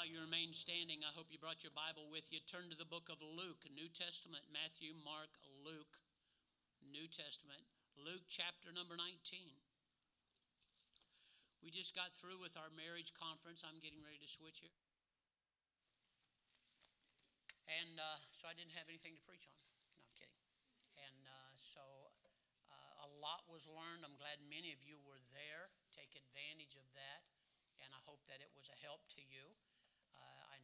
While you remain standing, I hope you brought your Bible with you. Turn to the book of Luke, New Testament, Matthew, Mark, Luke, New Testament, Luke chapter number 19. We just got through with our marriage conference. I'm getting ready to switch here. And uh, so I didn't have anything to preach on. No, I'm kidding. And uh, so uh, a lot was learned. I'm glad many of you were there. Take advantage of that. And I hope that it was a help to you.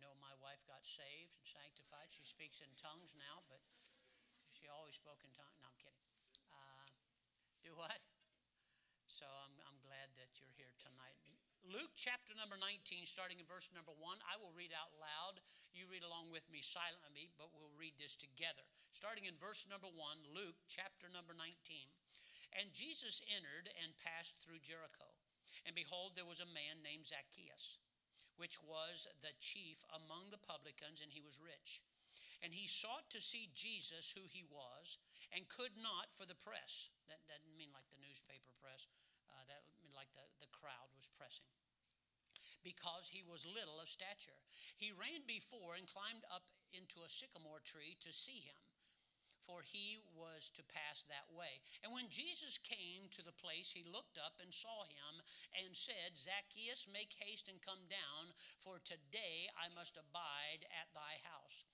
Know my wife got saved and sanctified. She speaks in tongues now, but she always spoke in tongues. No, I'm kidding. Uh, do what? So I'm, I'm glad that you're here tonight. Luke chapter number 19, starting in verse number 1. I will read out loud. You read along with me silently, but we'll read this together. Starting in verse number 1, Luke chapter number 19. And Jesus entered and passed through Jericho. And behold, there was a man named Zacchaeus which was the chief among the publicans, and he was rich. And he sought to see Jesus, who he was, and could not for the press. That doesn't mean like the newspaper press, uh, that mean like the, the crowd was pressing. Because he was little of stature. He ran before and climbed up into a sycamore tree to see him for he was to pass that way. And when Jesus came to the place, he looked up and saw him and said, Zacchaeus, make haste and come down, for today I must abide at thy house.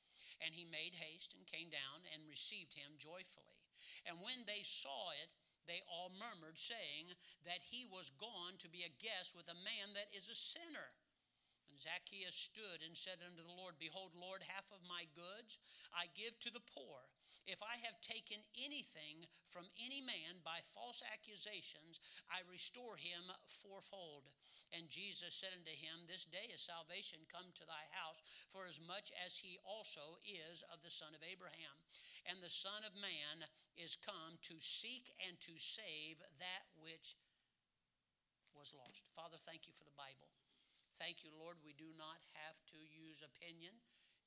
And he made haste and came down and received him joyfully. And when they saw it, they all murmured, saying that he was gone to be a guest with a man that is a sinner. And Zacchaeus stood and said unto the Lord, Behold, Lord, half of my goods I give to the poor. If I have taken anything from any man by false accusations, I restore him fourfold. And Jesus said unto him, This day is salvation come to thy house, for as much as he also is of the son of Abraham. And the Son of Man is come to seek and to save that which was lost. Father, thank you for the Bible. Thank you, Lord. We do not have to use opinion,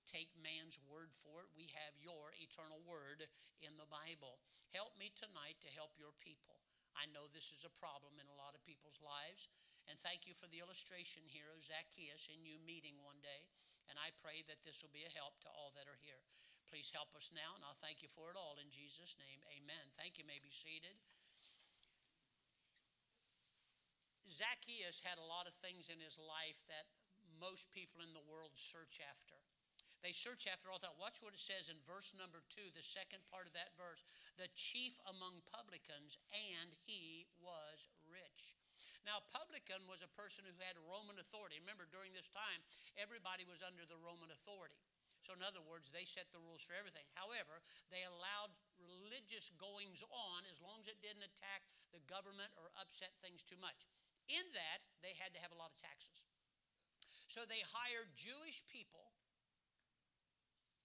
take man's word for it. We have your eternal word in the Bible. Help me tonight to help your people. I know this is a problem in a lot of people's lives. And thank you for the illustration here of Zacchaeus and you meeting one day. And I pray that this will be a help to all that are here. Please help us now, and I'll thank you for it all in Jesus' name. Amen. Thank you. May be seated. Zacchaeus had a lot of things in his life that most people in the world search after. They search after all that. Watch what it says in verse number two, the second part of that verse. The chief among publicans, and he was rich. Now, publican was a person who had Roman authority. Remember, during this time, everybody was under the Roman authority. So, in other words, they set the rules for everything. However, they allowed religious goings on as long as it didn't attack the government or upset things too much. In that, they had to have a lot of taxes. So they hired Jewish people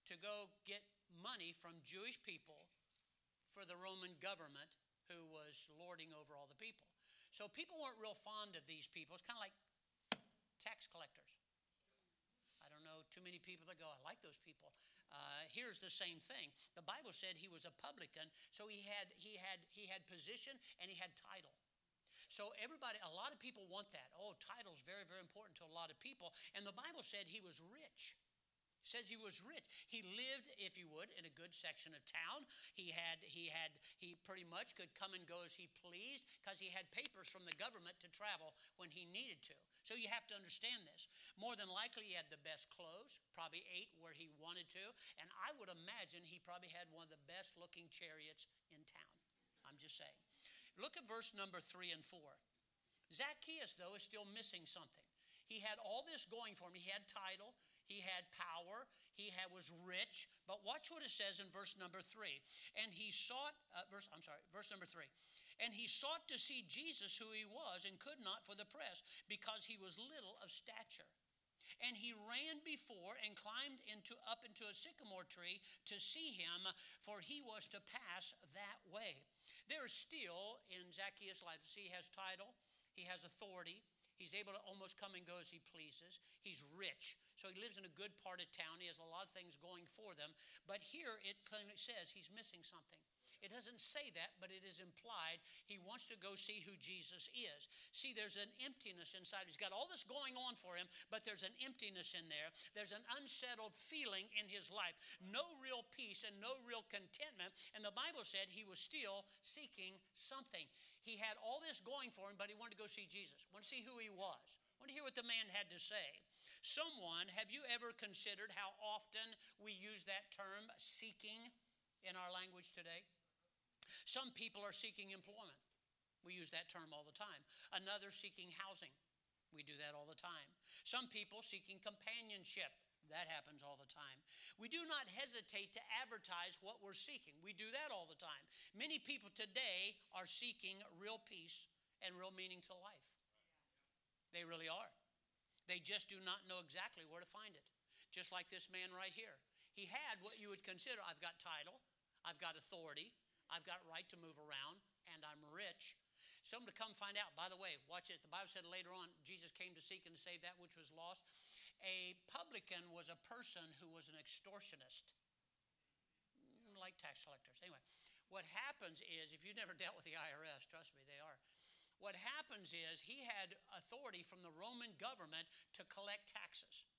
to go get money from Jewish people for the Roman government who was lording over all the people. So people weren't real fond of these people. It's kind of like tax collectors. I don't know too many people that go, I like those people. Uh, here's the same thing. The Bible said he was a publican, so he had he had he had position and he had title. So everybody, a lot of people want that. Oh, title's very, very important to a lot of people. And the Bible said he was rich. It says he was rich. He lived, if you would, in a good section of town. He had, he had, he pretty much could come and go as he pleased because he had papers from the government to travel when he needed to. So you have to understand this. More than likely, he had the best clothes, probably ate where he wanted to, and I would imagine he probably had one of the best looking chariots in town. I'm just saying. Look at verse number three and four. Zacchaeus, though, is still missing something. He had all this going for him. He had title, he had power, he had, was rich. But watch what it says in verse number three. And he sought, uh, verse, I'm sorry, verse number three. And he sought to see Jesus, who he was, and could not for the press, because he was little of stature. And he ran before and climbed into up into a sycamore tree to see him, for he was to pass that way. There is still in Zacchaeus' life, see, he has title, he has authority, he's able to almost come and go as he pleases. He's rich, so he lives in a good part of town. He has a lot of things going for them. But here it says he's missing something. It doesn't say that, but it is implied. He wants to go see who Jesus is. See, there's an emptiness inside. He's got all this going on for him, but there's an emptiness in there. There's an unsettled feeling in his life. No real peace and no real contentment. And the Bible said he was still seeking something. He had all this going for him, but he wanted to go see Jesus, wanted to see who he was, Want to hear what the man had to say. Someone, have you ever considered how often we use that term seeking in our language today? Some people are seeking employment. We use that term all the time. Another seeking housing. We do that all the time. Some people seeking companionship. That happens all the time. We do not hesitate to advertise what we're seeking. We do that all the time. Many people today are seeking real peace and real meaning to life. They really are. They just do not know exactly where to find it. Just like this man right here. He had what you would consider I've got title, I've got authority, I've got right to move around, and I'm rich. So I'm to come find out. By the way, watch it. The Bible said later on, Jesus came to seek and save that which was lost. A publican was a person who was an extortionist, mm, like tax collectors. Anyway, what happens is, if you've never dealt with the IRS, trust me, they are. What happens is he had authority from the Roman government to collect taxes.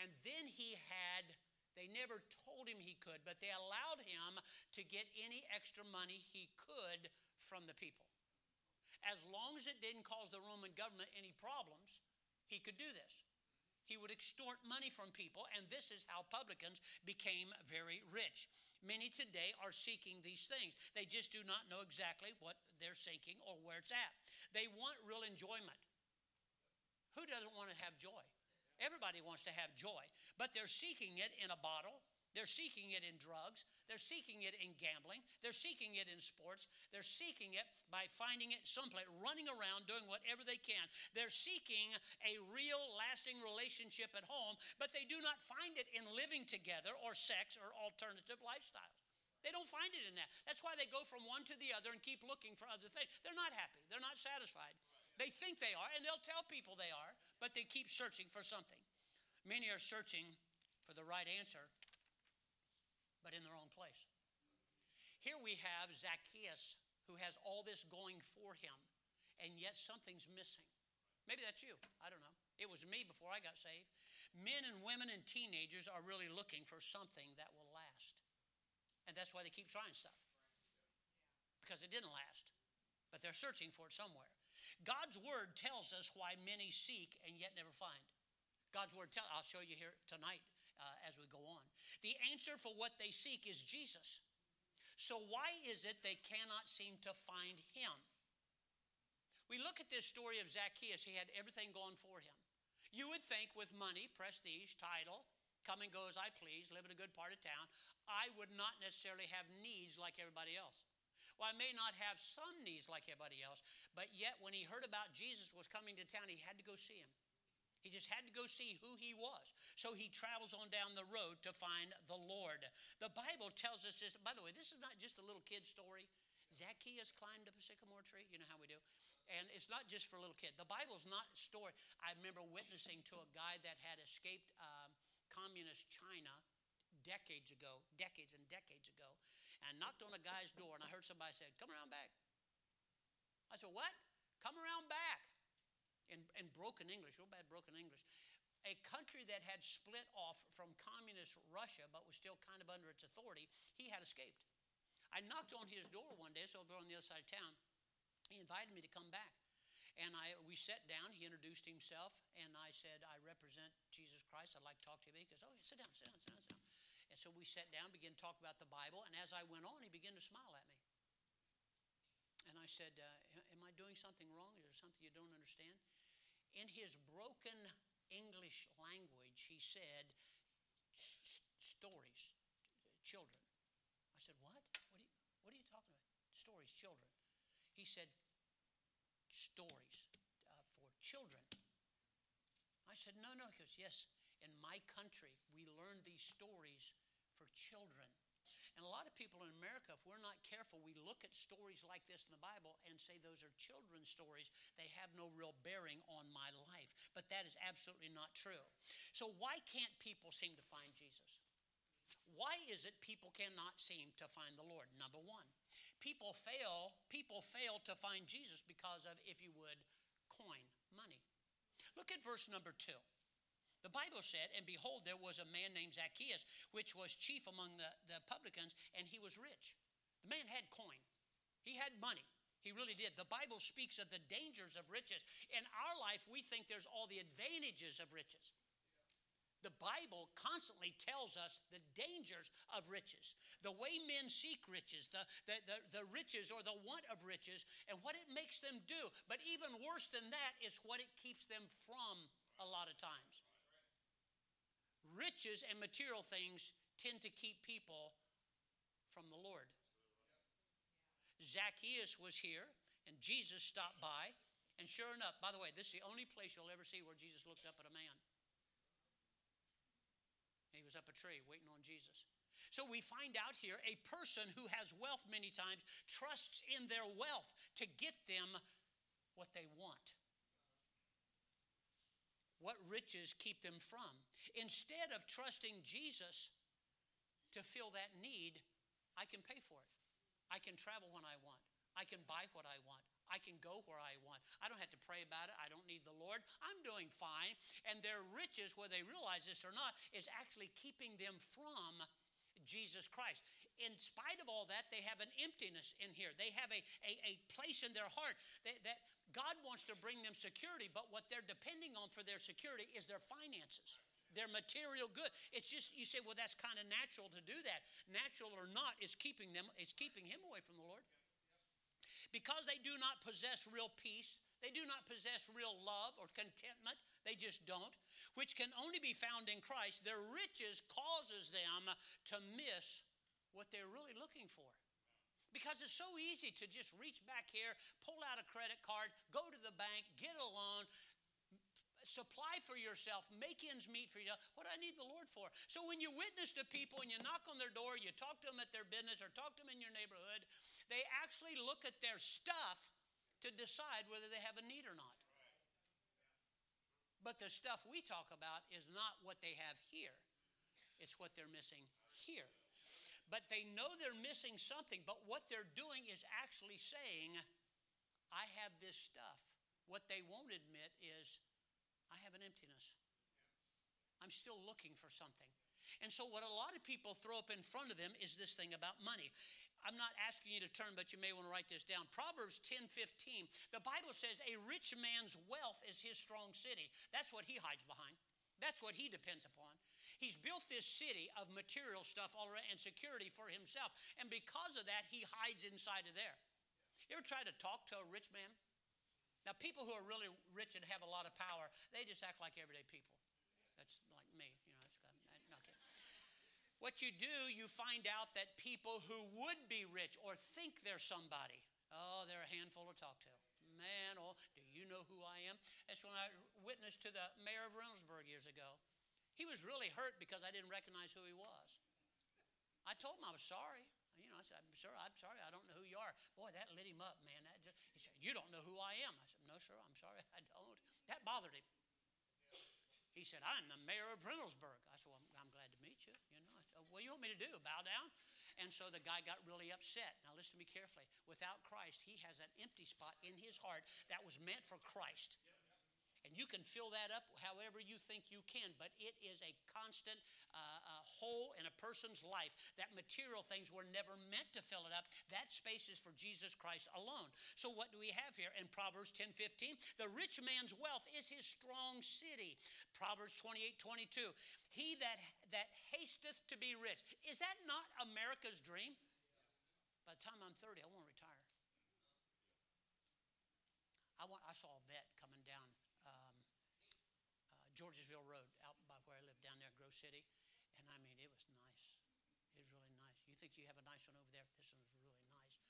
And then he had, they never told him he could, but they allowed him to get any extra money he could from the people. As long as it didn't cause the Roman government any problems, he could do this. He would extort money from people, and this is how publicans became very rich. Many today are seeking these things. They just do not know exactly what they're seeking or where it's at. They want real enjoyment. Who doesn't want to have joy? Everybody wants to have joy, but they're seeking it in a bottle, they're seeking it in drugs. They're seeking it in gambling. They're seeking it in sports. They're seeking it by finding it someplace, running around doing whatever they can. They're seeking a real, lasting relationship at home, but they do not find it in living together or sex or alternative lifestyles. They don't find it in that. That's why they go from one to the other and keep looking for other things. They're not happy. They're not satisfied. They think they are, and they'll tell people they are, but they keep searching for something. Many are searching for the right answer but in the wrong place. Here we have Zacchaeus who has all this going for him, and yet something's missing. Maybe that's you. I don't know. It was me before I got saved. Men and women and teenagers are really looking for something that will last. And that's why they keep trying stuff. Because it didn't last. But they're searching for it somewhere. God's word tells us why many seek and yet never find. God's word tells, I'll show you here tonight uh, as we go on. The answer for what they seek is Jesus. So, why is it they cannot seem to find him? We look at this story of Zacchaeus, he had everything going for him. You would think with money, prestige, title, come and go as I please, live in a good part of town, I would not necessarily have needs like everybody else. Well, I may not have some needs like everybody else, but yet when he heard about Jesus was coming to town, he had to go see him. He just had to go see who he was. So he travels on down the road to find the Lord. The Bible tells us this. By the way, this is not just a little kid story. Zacchaeus climbed up a sycamore tree. You know how we do. And it's not just for a little kid. The Bible's not a story. I remember witnessing to a guy that had escaped um, communist China decades ago, decades and decades ago, and knocked on a guy's door. And I heard somebody say, Come around back. I said, What? Come around back in, in broken English, real bad broken English, a country that had split off from communist Russia but was still kind of under its authority, he had escaped. I knocked on his door one day, so over on the other side of town. He invited me to come back. And I, we sat down, he introduced himself, and I said, I represent Jesus Christ. I'd like to talk to you. He goes, Oh, yeah, sit down, sit down, sit down, sit down. And so we sat down, began to talk about the Bible, and as I went on, he began to smile at me. And I said, uh, Am I doing something wrong? Is there something you don't understand? in his broken English language, he said, stories, children. I said, what? What are, you, what are you talking about? Stories, children. He said, stories uh, for children. I said, no, no. He goes, yes, in my country, we learn these stories for children. And a lot of people in America, if we're not careful, we look at stories like this in the Bible and say those are children's stories. They have no real bearing on my life. But that is absolutely not true. So, why can't people seem to find Jesus? Why is it people cannot seem to find the Lord? Number one, people fail, people fail to find Jesus because of, if you would, coin, money. Look at verse number two. The Bible said, And behold, there was a man named Zacchaeus, which was chief among the, the publicans, and he was rich. The man had coin, he had money. He really did. The Bible speaks of the dangers of riches. In our life, we think there's all the advantages of riches. The Bible constantly tells us the dangers of riches, the way men seek riches, the, the, the, the, riches or the want of riches, and what it makes them do. But even worse than that is what it keeps them from a lot of times. Riches and material things tend to keep people from the Lord. Zacchaeus was here, and Jesus stopped by, and sure enough, by the way, this is the only place you'll ever see where Jesus looked up at a man He was up a tree waiting on Jesus. So we find out here a person who has wealth many times trusts in their wealth to get them what they want. What riches keep them from. Instead of trusting Jesus to fill that need, I can pay for it. I can travel when I want. I can buy what I want. I can go where I want. I don't have to pray about it. I don't need the Lord. I'm doing fine. And their riches, whether they realize this or not, is actually keeping them from Jesus Christ. In spite of all that, they have an emptiness in here. They have a, a, a place in their heart that, that God wants to bring them security, but what they're depending on for their security is their finances their material good. It's just you say, well, that's kind of natural to do that. Natural or not, it's keeping them, it's keeping him away from the Lord. Because they do not possess real peace, they do not possess real love or contentment, they just don't, which can only be found in Christ, their riches causes them to miss what they're really looking for. Because it's so easy to just reach back here, pull out a credit card, go to the bank, get a loan, supply for yourself, make ends meet for yourself. What do I need the Lord for? So when you witness to people and you knock on their door, you talk to them at their business or talk to them in your neighborhood, they actually look at their stuff to decide whether they have a need or not. But the stuff we talk about is not what they have here, it's what they're missing here. But they know they're missing something, but what they're doing is actually saying, I have this stuff. What they won't admit is, I have an emptiness. I'm still looking for something. And so, what a lot of people throw up in front of them is this thing about money. I'm not asking you to turn, but you may want to write this down. Proverbs 10 15. The Bible says, A rich man's wealth is his strong city. That's what he hides behind, that's what he depends upon. He's built this city of material stuff all around and security for himself. And because of that, he hides inside of there. You ever try to talk to a rich man? Now, people who are really rich and have a lot of power, they just act like everyday people. That's like me, you know. Okay. What you do, you find out that people who would be rich or think they're somebody, oh, they're a handful to talk to. Man, oh, do you know who I am? That's when I witnessed to the mayor of Reynoldsburg years ago. He was really hurt because I didn't recognize who he was. I told him I was sorry. You know, I said, sir, I'm sorry, I don't know who you are. Boy, that lit him up, man. That just, he said, you don't know who I am. I said, no, sir, I'm sorry, I don't. That bothered him. He said, I'm the mayor of Reynoldsburg. I said, well, I'm glad to meet you. You know, said, what do you want me to do? Bow down? And so the guy got really upset. Now listen to me carefully. Without Christ, he has an empty spot in his heart that was meant for Christ. And you can fill that up however you think you can, but it is a constant uh, uh, hole in a person's life. That material things were never meant to fill it up. That space is for Jesus Christ alone. So what do we have here in Proverbs 10 15? The rich man's wealth is his strong city. Proverbs 28 22. He that, that hasteth to be rich. Is that not America's dream? By the time I'm 30, I want to retire. I, want, I saw a Vette Georgesville Road, out by where I live down there, Grove City. And I mean, it was nice. It was really nice. You think you have a nice one over there? This one was really nice.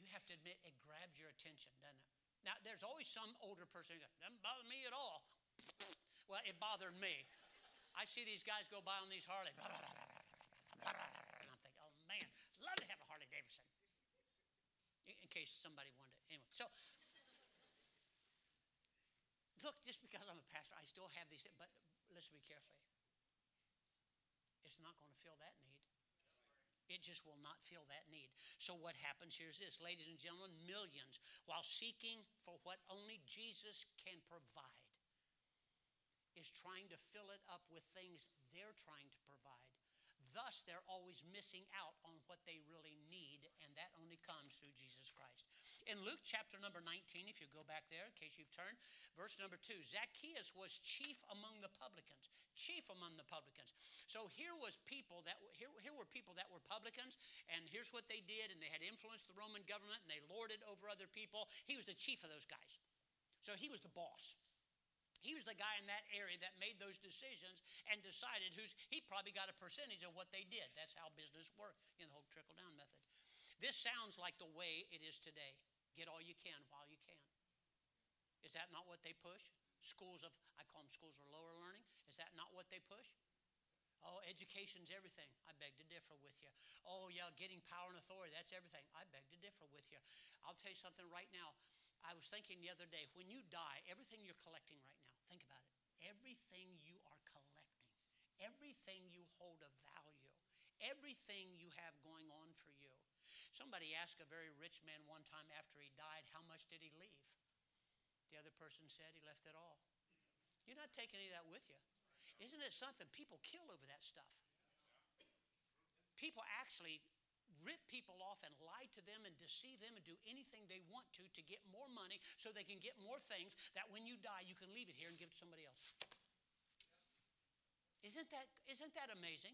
You have to admit, it grabs your attention, doesn't it? Now, there's always some older person who goes, doesn't bother me at all. well, it bothered me. I see these guys go by on these Harley. And I'm thinking, oh man, love to have a Harley Davidson. In case somebody wanted it. Anyway, so look, just because I'm a pastor, I still have these, but listen to me carefully. it's not going to fill that need. It just will not fill that need. So, what happens here is this, ladies and gentlemen millions, while seeking for what only Jesus can provide, is trying to fill it up with things they're trying to provide. Thus, they're always missing out on what they really need, that only comes through Jesus Christ. In Luke chapter number 19, if you go back there, in case you've turned, verse number 2 Zacchaeus was chief among the publicans. Chief among the publicans. So here was people that here, here were people that were publicans, and here's what they did, and they had influenced the Roman government, and they lorded over other people. He was the chief of those guys. So he was the boss. He was the guy in that area that made those decisions and decided who's, he probably got a percentage of what they did. That's how business worked in the whole trickle down method. This sounds like the way it is today. Get all you can while you can. Is that not what they push? Schools of, I call them schools of lower learning. Is that not what they push? Oh, education's everything. I beg to differ with you. Oh, yeah, getting power and authority, that's everything. I beg to differ with you. I'll tell you something right now. I was thinking the other day, when you die, everything you're collecting right now, think about it. Everything you are collecting, everything you hold of value, everything you have going on for you. Somebody asked a very rich man one time after he died, How much did he leave? The other person said he left it all. You're not taking any of that with you. Isn't it something? People kill over that stuff. People actually rip people off and lie to them and deceive them and do anything they want to to get more money so they can get more things that when you die you can leave it here and give it to somebody else. Isn't that isn't that amazing?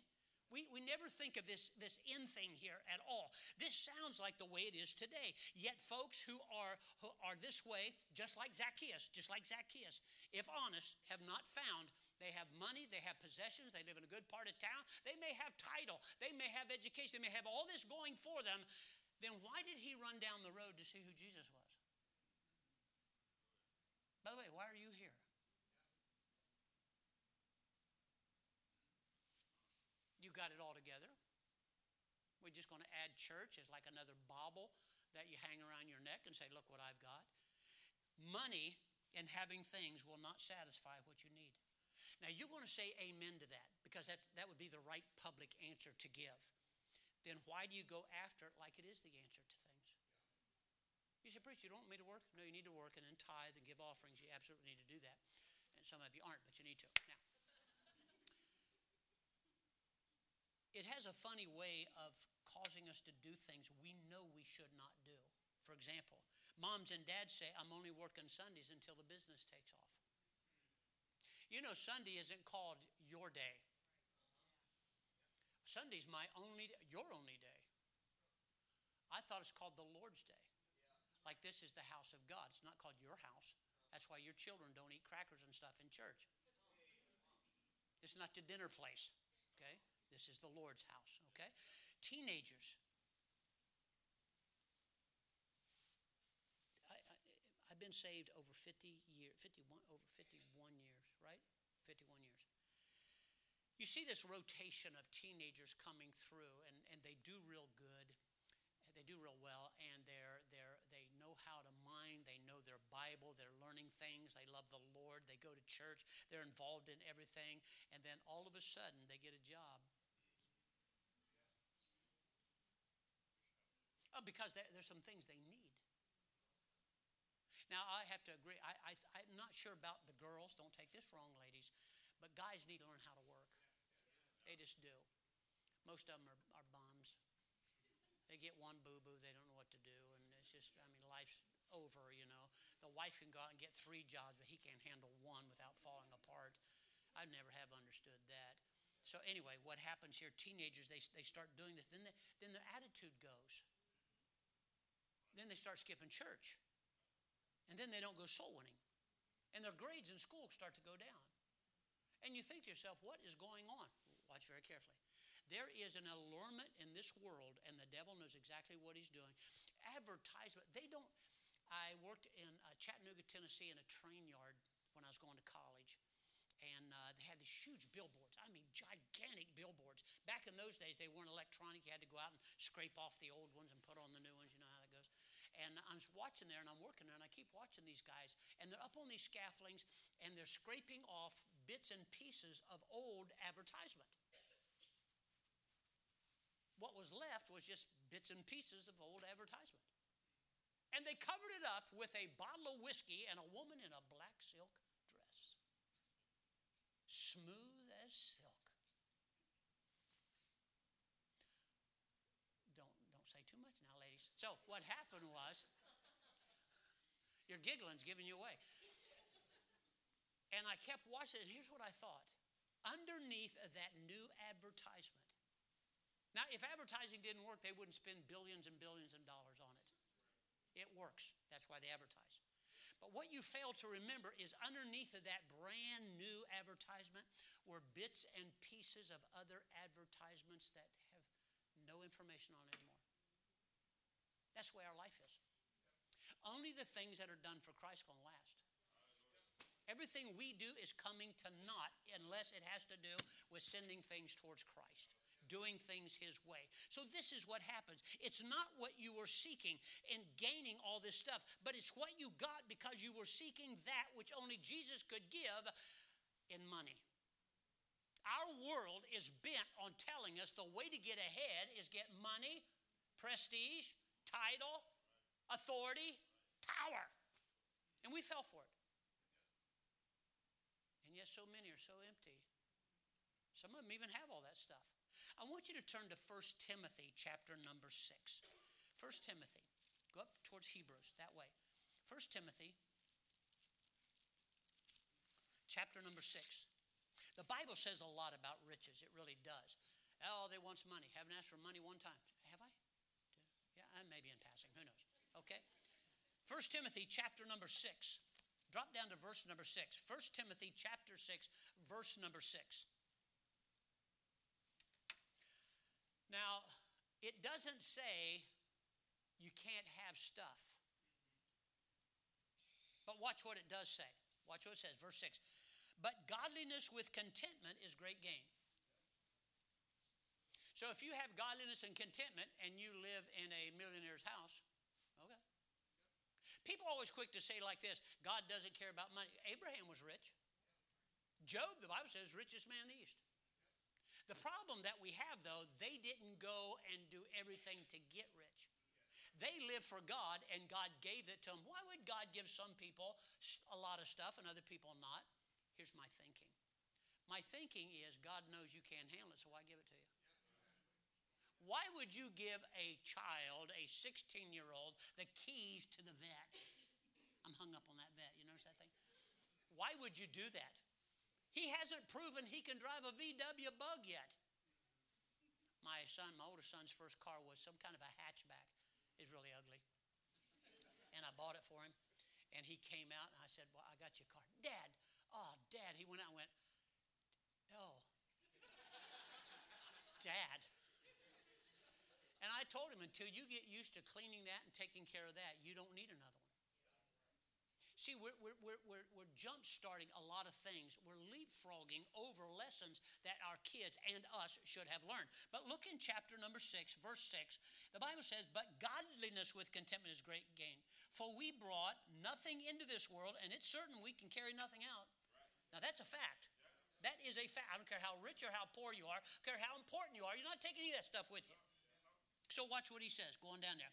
We, we never think of this, this end thing here at all. This sounds like the way it is today. Yet folks who are, who are this way, just like Zacchaeus, just like Zacchaeus, if honest, have not found they have money, they have possessions, they live in a good part of town, they may have title, they may have education, they may have all this going for them. Then why did he run down the road to see who Jesus was? By the way, why are you here? Got it all together. We're just going to add church as like another bauble that you hang around your neck and say, Look what I've got. Money and having things will not satisfy what you need. Now, you're going to say amen to that because that's, that would be the right public answer to give. Then why do you go after it like it is the answer to things? You say, Preacher, you don't want me to work? No, you need to work and then tithe and give offerings. You absolutely need to do that. And some of you aren't, but you need to. Now, it has a funny way of causing us to do things we know we should not do. For example, moms and dads say, I'm only working Sundays until the business takes off. You know, Sunday isn't called your day. Sunday's my only, your only day. I thought it's called the Lord's Day. Like this is the house of God. It's not called your house. That's why your children don't eat crackers and stuff in church. It's not the dinner place? This is the Lord's house, okay? Teenagers. I, I, I've been saved over 50 years, 51, over 51 years, right? 51 years. You see this rotation of teenagers coming through, and, and they do real good. They do real well, and they're, they're, they know how to mind. They know their Bible. They're learning things. They love the Lord. They go to church. They're involved in everything. And then all of a sudden, they get a job Because there, there's some things they need. Now, I have to agree. I, I, I'm not sure about the girls. Don't take this wrong, ladies. But guys need to learn how to work. They just do. Most of them are, are bums. They get one boo boo, they don't know what to do. And it's just, I mean, life's over, you know. The wife can go out and get three jobs, but he can't handle one without falling apart. I never have understood that. So, anyway, what happens here, teenagers, they, they start doing this. Then, the, then their attitude goes. Then they start skipping church. And then they don't go soul winning. And their grades in school start to go down. And you think to yourself, what is going on? Watch very carefully. There is an allurement in this world, and the devil knows exactly what he's doing. Advertisement, they don't. I worked in uh, Chattanooga, Tennessee, in a train yard when I was going to college. And uh, they had these huge billboards. I mean, gigantic billboards. Back in those days, they weren't electronic. You had to go out and scrape off the old ones and put on the new ones. You know. And I'm watching there and I'm working there and I keep watching these guys. And they're up on these scaffoldings and they're scraping off bits and pieces of old advertisement. what was left was just bits and pieces of old advertisement. And they covered it up with a bottle of whiskey and a woman in a black silk dress. Smooth as silk. Don't, don't say too much now, ladies. So, was, your giggling's giving you away. And I kept watching, and here's what I thought underneath of that new advertisement. Now, if advertising didn't work, they wouldn't spend billions and billions of dollars on it. It works. That's why they advertise. But what you fail to remember is underneath of that brand new advertisement were bits and pieces of other advertisements that have no information on anymore. That's the way our life is. Only the things that are done for Christ going to last. Everything we do is coming to naught unless it has to do with sending things towards Christ, doing things His way. So, this is what happens. It's not what you were seeking in gaining all this stuff, but it's what you got because you were seeking that which only Jesus could give in money. Our world is bent on telling us the way to get ahead is get money, prestige, title, authority, power. And we fell for it And yet so many are so empty. Some of them even have all that stuff. I want you to turn to 1 Timothy chapter number 6. 1 Timothy. Go up towards Hebrews that way. 1 Timothy chapter number 6. The Bible says a lot about riches. It really does. Oh, they want money. Haven't asked for money one time. Have I? Yeah, maybe in passing. Who knows? Okay. 1 Timothy chapter number 6. Drop down to verse number 6. 1 Timothy chapter 6, verse number 6. Now, it doesn't say you can't have stuff. But watch what it does say. Watch what it says, verse 6. But godliness with contentment is great gain. So if you have godliness and contentment and you live in a millionaire's house, People always quick to say like this God doesn't care about money. Abraham was rich. Job, the Bible says, richest man in the East. The problem that we have, though, they didn't go and do everything to get rich. They lived for God, and God gave it to them. Why would God give some people a lot of stuff and other people not? Here's my thinking. My thinking is God knows you can't handle it, so why give it to you? Why would you give a child, a 16 year old, the keys to the Vette? I'm hung up on that Vette. You notice that thing? Why would you do that? He hasn't proven he can drive a VW bug yet. My son, my older son's first car was some kind of a hatchback. It's really ugly. And I bought it for him. And he came out and I said, Well, I got your car. Dad, oh, Dad. He went out and went, Oh, Dad. And I told him, until you get used to cleaning that and taking care of that, you don't need another one. See, we're, we're, we're, we're jump starting a lot of things. We're leapfrogging over lessons that our kids and us should have learned. But look in chapter number six, verse six. The Bible says, But godliness with contentment is great gain. For we brought nothing into this world, and it's certain we can carry nothing out. Now, that's a fact. That is a fact. I don't care how rich or how poor you are, I don't care how important you are, you're not taking any of that stuff with you. So watch what he says, going down there.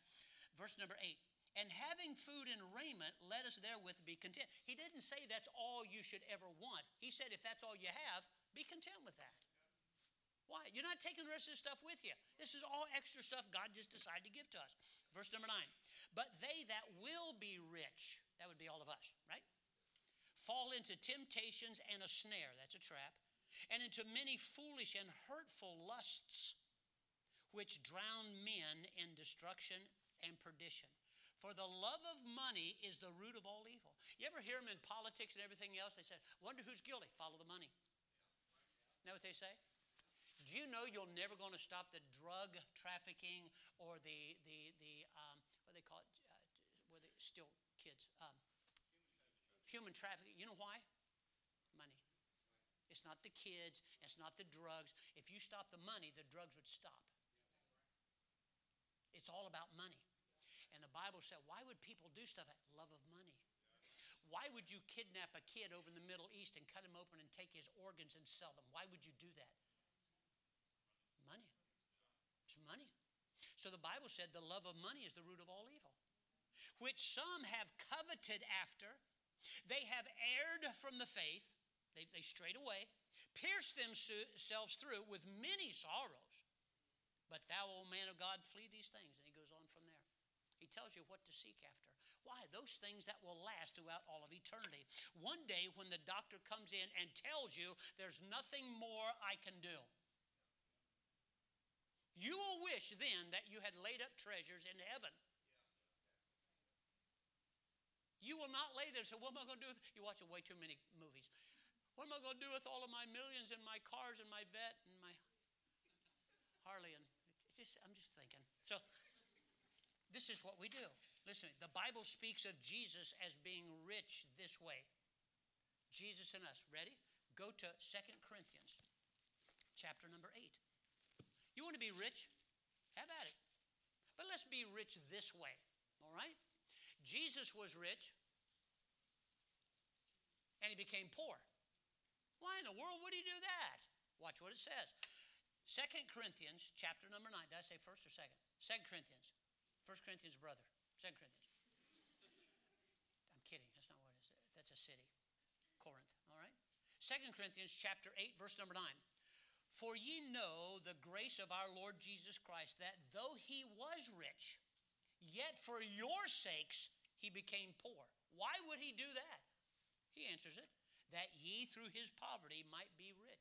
Verse number eight. And having food and raiment, let us therewith be content. He didn't say that's all you should ever want. He said if that's all you have, be content with that. Why? You're not taking the rest of the stuff with you. This is all extra stuff God just decided to give to us. Verse number nine. But they that will be rich, that would be all of us, right? Fall into temptations and a snare, that's a trap, and into many foolish and hurtful lusts which drown men in destruction and perdition. For the love of money is the root of all evil. You ever hear them in politics and everything else? They say, wonder who's guilty? Follow the money. Know what they say? Do you know you're never going to stop the drug trafficking or the, the, the um, what they call it, uh, where they still kids? Um, human trafficking. You know why? Money. It's not the kids, it's not the drugs. If you stop the money, the drugs would stop. It's all about money. And the Bible said, why would people do stuff at love of money? Why would you kidnap a kid over in the Middle East and cut him open and take his organs and sell them? Why would you do that? Money. It's money. So the Bible said the love of money is the root of all evil, which some have coveted after. They have erred from the faith, they, they strayed away, pierced themselves through with many sorrows. But thou, O man of God, flee these things. And he goes on from there. He tells you what to seek after. Why? Those things that will last throughout all of eternity. One day, when the doctor comes in and tells you there's nothing more I can do, you will wish then that you had laid up treasures in heaven. You will not lay there and say, What am I going to do with you watch way too many movies. What am I going to do with all of my millions and my cars and my Vette and my Harley and just I'm just thinking. So this is what we do. Listen, the Bible speaks of Jesus as being rich this way. Jesus and us. Ready? Go to Second Corinthians chapter number 8. You want to be rich? Have at it. But let's be rich this way. All right? Jesus was rich and he became poor. Why in the world would he do that? Watch what it says. Second Corinthians chapter number 9. Did I say first or second? Second Corinthians. First Corinthians, brother. Second Corinthians. I'm kidding. That's not what it is. That's a city. Corinth. All right? Second Corinthians chapter 8, verse number 9. For ye know the grace of our Lord Jesus Christ, that though he was rich, yet for your sakes he became poor. Why would he do that? He answers it that ye through his poverty might be rich.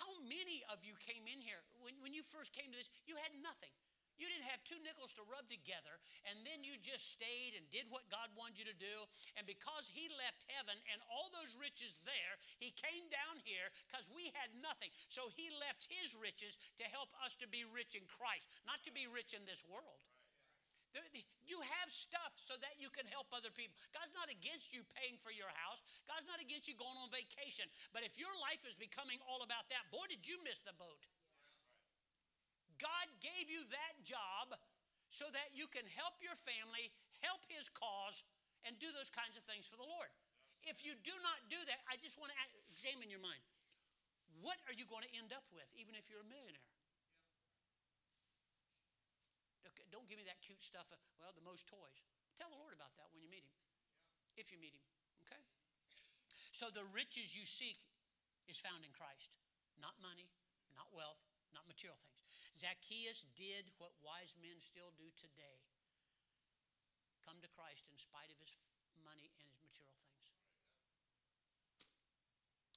How many of you came in here when, when you first came to this? You had nothing. You didn't have two nickels to rub together, and then you just stayed and did what God wanted you to do. And because He left heaven and all those riches there, He came down here because we had nothing. So He left His riches to help us to be rich in Christ, not to be rich in this world. You have stuff so that you can help other people. God's not against you paying for your house. God's not against you going on vacation. But if your life is becoming all about that, boy, did you miss the boat. God gave you that job so that you can help your family, help his cause, and do those kinds of things for the Lord. If you do not do that, I just want to examine your mind. What are you going to end up with, even if you're a millionaire? Don't give me that cute stuff. Of, well, the most toys. Tell the Lord about that when you meet Him, if you meet Him. Okay? So the riches you seek is found in Christ, not money, not wealth, not material things. Zacchaeus did what wise men still do today come to Christ in spite of his money and his material things.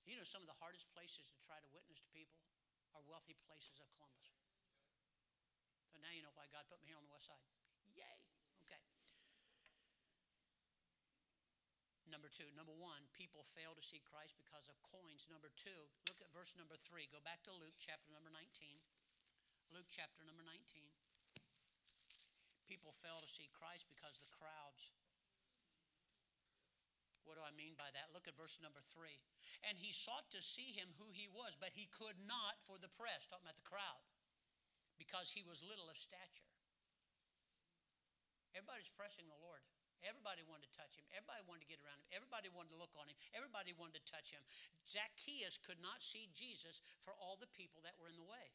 You know, some of the hardest places to try to witness to people are wealthy places of Columbus. Now you know why God put me here on the west side. Yay. Okay. Number two. Number one, people fail to see Christ because of coins. Number two, look at verse number three. Go back to Luke chapter number 19. Luke chapter number 19. People fail to see Christ because the crowds. What do I mean by that? Look at verse number three. And he sought to see him who he was, but he could not for the press. Talking about the crowd because he was little of stature. Everybody's pressing the Lord. Everybody wanted to touch him. Everybody wanted to get around him. Everybody wanted to look on him. Everybody wanted to touch him. Zacchaeus could not see Jesus for all the people that were in the way.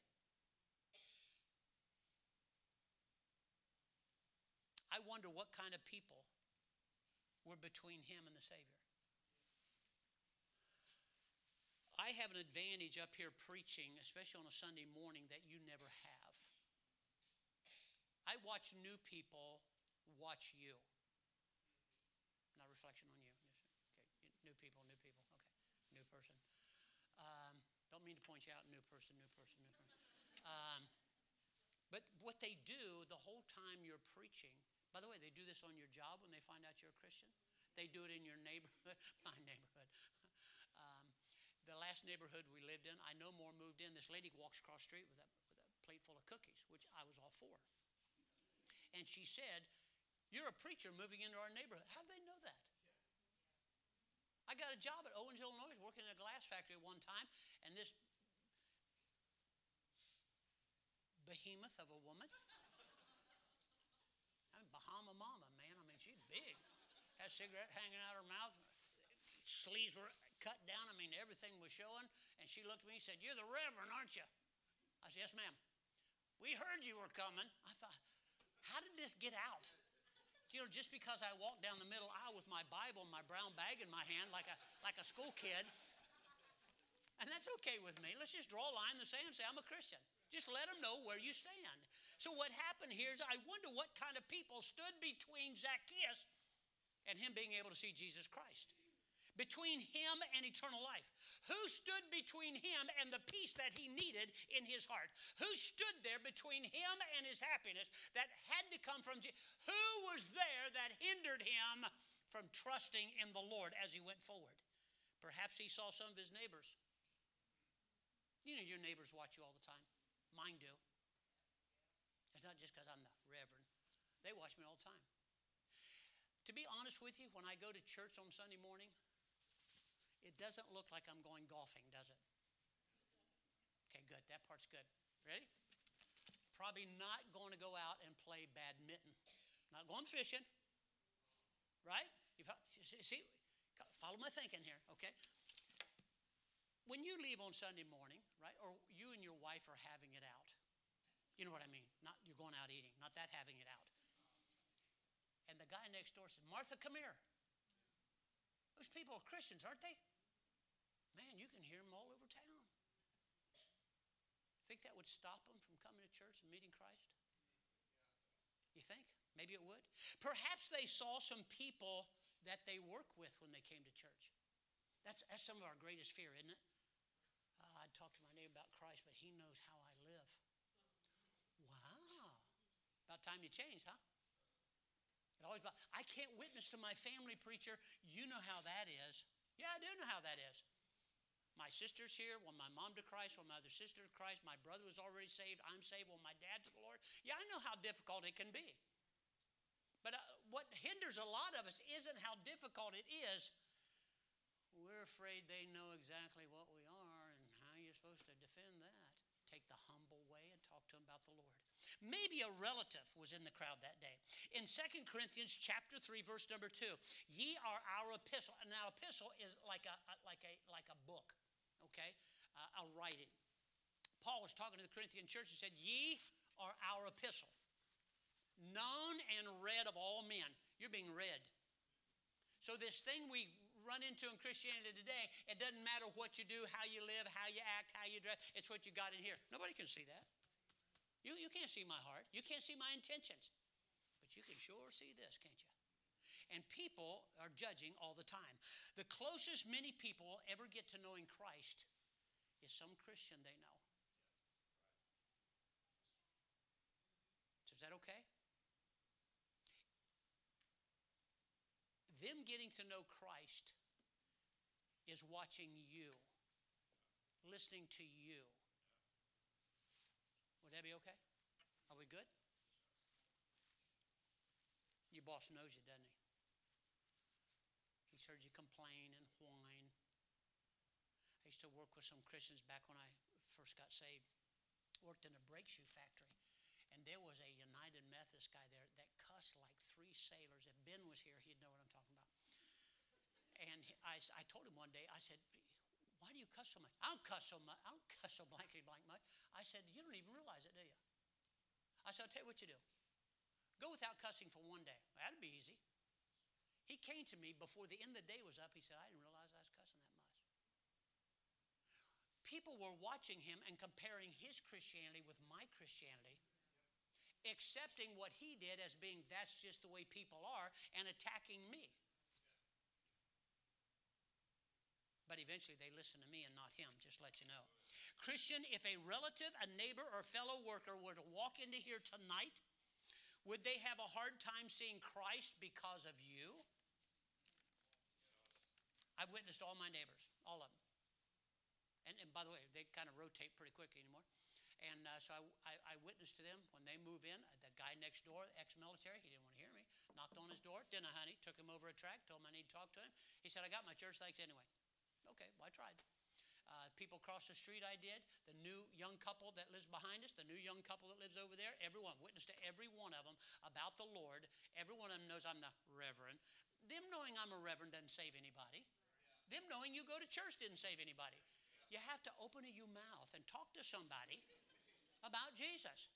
I wonder what kind of people were between him and the Savior. I have an advantage up here preaching, especially on a Sunday morning, that you never have. I watch new people watch you. Not reflection on you. Okay, new people, new people. Okay, new person. Um, don't mean to point you out, new person, new person, new person. Um, but what they do the whole time you're preaching, by the way, they do this on your job when they find out you're a Christian. They do it in your neighborhood, my neighborhood. Um, the last neighborhood we lived in, I know more moved in. This lady walks across street with a, with a plate full of cookies, which I was all for. And she said, You're a preacher moving into our neighborhood. How do they know that? I got a job at Owens, Illinois, working in a glass factory at one time, and this behemoth of a woman. I mean, Bahama Mama, man. I mean, she's big. Had a cigarette hanging out her mouth. Sleeves were cut down. I mean, everything was showing. And she looked at me and said, You're the Reverend, aren't you? I said, Yes, ma'am. We heard you were coming. I thought, how did this get out? You know, just because I walked down the middle aisle with my Bible and my brown bag in my hand like a, like a school kid, and that's okay with me. Let's just draw a line in the sand and say, I'm a Christian. Just let them know where you stand. So, what happened here is I wonder what kind of people stood between Zacchaeus and him being able to see Jesus Christ between him and eternal life? Who stood between him and the peace that he needed in his heart? Who stood there between him and his happiness that had to come from Jesus? Who was there that hindered him from trusting in the Lord as he went forward? Perhaps he saw some of his neighbors. You know, your neighbors watch you all the time. Mine do. It's not just because I'm the reverend, they watch me all the time. To be honest with you, when I go to church on Sunday morning, it doesn't look like I'm going golfing, does it? Okay, good. That part's good. Ready? Probably not going to go out and play badminton. Not going fishing. Right? You see, follow my thinking here, okay? When you leave on Sunday morning, right, or you and your wife are having it out, you know what I mean? Not you're going out eating, not that having it out. And the guy next door said, Martha, come here. Those people are Christians, aren't they? Man, you can hear them all over town. Think that would stop them from coming to church and meeting Christ? You think? Maybe it would. Perhaps they saw some people that they work with when they came to church. That's, that's some of our greatest fear, isn't it? Uh, I'd talk to my neighbor about Christ, but he knows how I live. Wow. About time you change, huh? It always about, I can't witness to my family preacher. You know how that is. Yeah, I do know how that is. My sister's here, well, my mom to Christ, well, my other sister to Christ, my brother was already saved, I'm saved, well, my dad to the Lord. Yeah, I know how difficult it can be. But uh, what hinders a lot of us isn't how difficult it is. We're afraid they know exactly what we are and how you're supposed to defend that. Take the humble way and talk to them about the Lord. Maybe a relative was in the crowd that day. In Second Corinthians chapter 3 verse number 2, ye are our epistle. And now epistle is like a, like a like a book okay, uh, a writing. Paul was talking to the Corinthian church and said, Ye are our epistle, known and read of all men. You're being read. So, this thing we run into in Christianity today, it doesn't matter what you do, how you live, how you act, how you dress, it's what you got in here. Nobody can see that. You, you can't see my heart, you can't see my intentions, but you can sure see this, can't you? And people are judging all the time. The closest many people ever get to knowing Christ is some Christian they know. So is that okay? Them getting to know Christ is watching you, listening to you. Would that be okay? Are we good? Your boss knows you, doesn't he? He's heard you complain and whine. I used to work with some Christians back when I first got saved. Worked in a brake shoe factory. And there was a United Methodist guy there that cussed like three sailors. If Ben was here, he'd know what I'm talking about. And I, I told him one day, I said, why do you cuss so much? I don't cuss so much. I don't cuss so blankety blank much. I said, you don't even realize it, do you? I said, I'll tell you what you do. Go without cussing for one day. That'd be easy. He came to me before the end of the day was up. He said, I didn't realize I was cussing that much. People were watching him and comparing his Christianity with my Christianity, accepting what he did as being that's just the way people are and attacking me. But eventually they listened to me and not him, just let you know. Christian, if a relative, a neighbor, or fellow worker were to walk into here tonight, would they have a hard time seeing Christ because of you? I've witnessed all my neighbors, all of them. And, and by the way, they kind of rotate pretty quick anymore. And uh, so I, I, I, witnessed to them when they move in. The guy next door, ex military, he didn't want to hear me. Knocked on his door, didn't honey, took him over a track, told him I need to talk to him. He said, I got my church thanks anyway. Okay, well, I tried. Uh, people across the street, I did. The new young couple that lives behind us, the new young couple that lives over there, everyone, witness to every one of them about the Lord. Every one of them knows I'm the reverend. Them knowing I'm a reverend doesn't save anybody. Them knowing you go to church didn't save anybody. You have to open your mouth and talk to somebody about Jesus.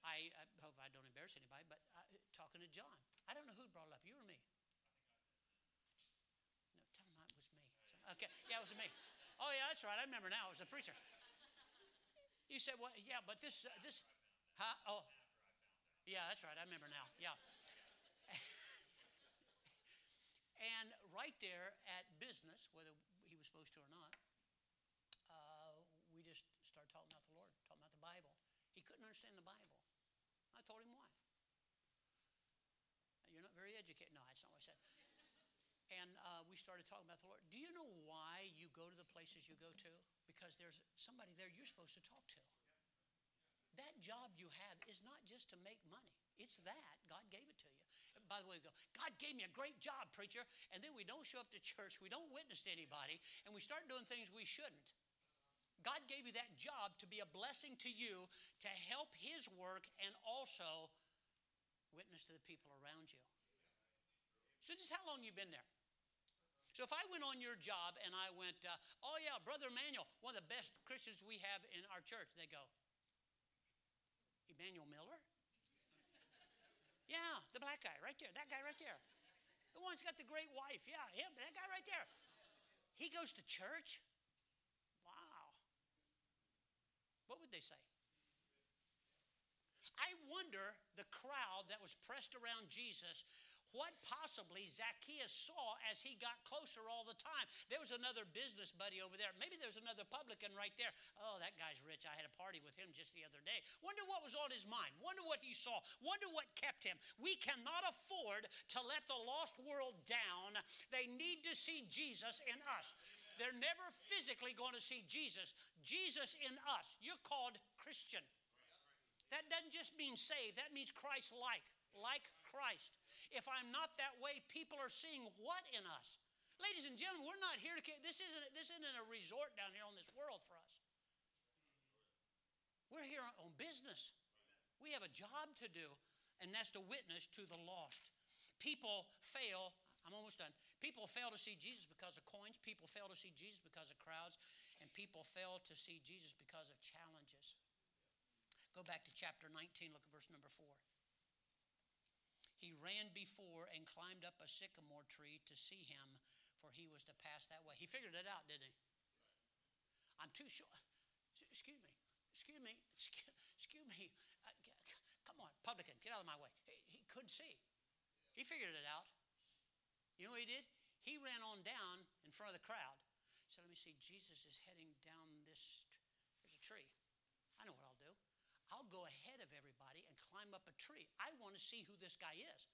I, I hope I don't embarrass anybody, but uh, talking to John, I don't know who brought it up, you or me? No, tell him it was me. Okay, yeah, it was me. Oh yeah, that's right. I remember now. It was the preacher. You said, "Well, yeah, but this, uh, this, huh? Oh, yeah, that's right. I remember now. Yeah." and right there at business, whether he was supposed to or not, uh, we just started talking about the Lord, talking about the Bible. He couldn't understand the Bible. I told him why. You're not very educated. No, that's not what I said. And uh, we started talking about the Lord. Do you know why you go to the places you go to? Because there's somebody there you're supposed to talk to. That job you have is not just to make money. It's that. God gave it to you. By the way, we go, God gave me a great job, preacher. And then we don't show up to church, we don't witness to anybody, and we start doing things we shouldn't. God gave you that job to be a blessing to you, to help His work, and also witness to the people around you. So, just how long you been there? So, if I went on your job and I went, uh, "Oh yeah, Brother Emmanuel, one of the best Christians we have in our church," they go, "Emmanuel Miller." Yeah, the black guy right there, that guy right there, the one's got the great wife. Yeah, him, that guy right there. He goes to church. Wow. What would they say? I wonder the crowd that was pressed around Jesus what possibly Zacchaeus saw as he got closer all the time. There was another business buddy over there. Maybe there's another publican right there. Oh, that guy's rich. I had a party with him just the other day. Wonder what was on his mind. Wonder what he saw. Wonder what kept him. We cannot afford to let the lost world down. They need to see Jesus in us. They're never physically going to see Jesus. Jesus in us. You're called Christian. That doesn't just mean saved, that means Christ like, like Christ. If I'm not that way, people are seeing what in us? Ladies and gentlemen, we're not here to this isn't this isn't a resort down here on this world for us. We're here on business. We have a job to do, and that's to witness to the lost. People fail, I'm almost done. People fail to see Jesus because of coins, people fail to see Jesus because of crowds, and people fail to see Jesus because of challenges. Go back to chapter 19, look at verse number 4. Ran before and climbed up a sycamore tree to see him, for he was to pass that way. He figured it out, didn't he? I'm too sure. Excuse me. Excuse me. Excuse me. Uh, come on, publican, get out of my way. He, he couldn't see. He figured it out. You know what he did? He ran on down in front of the crowd. So let me see. Jesus is heading down this. There's a tree. I know what I'll do. I'll go ahead climb up a tree. I want to see who this guy is.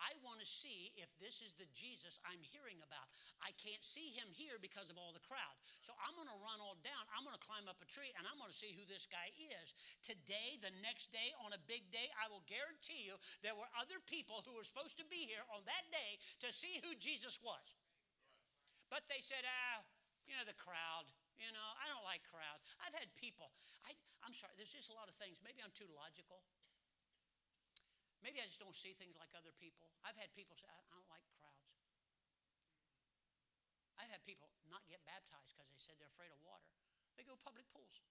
I want to see if this is the Jesus I'm hearing about. I can't see him here because of all the crowd. So I'm going to run all down. I'm going to climb up a tree and I'm going to see who this guy is. Today, the next day, on a big day, I will guarantee you there were other people who were supposed to be here on that day to see who Jesus was. But they said, ah, you know, the crowd. You know, I don't like crowds. I've had people, I, I'm sorry, there's just a lot of things. Maybe I'm too logical. Maybe I just don't see things like other people. I've had people say, I, don't like crowds. I've had people not get baptized because they said they're afraid of water. They go public pools.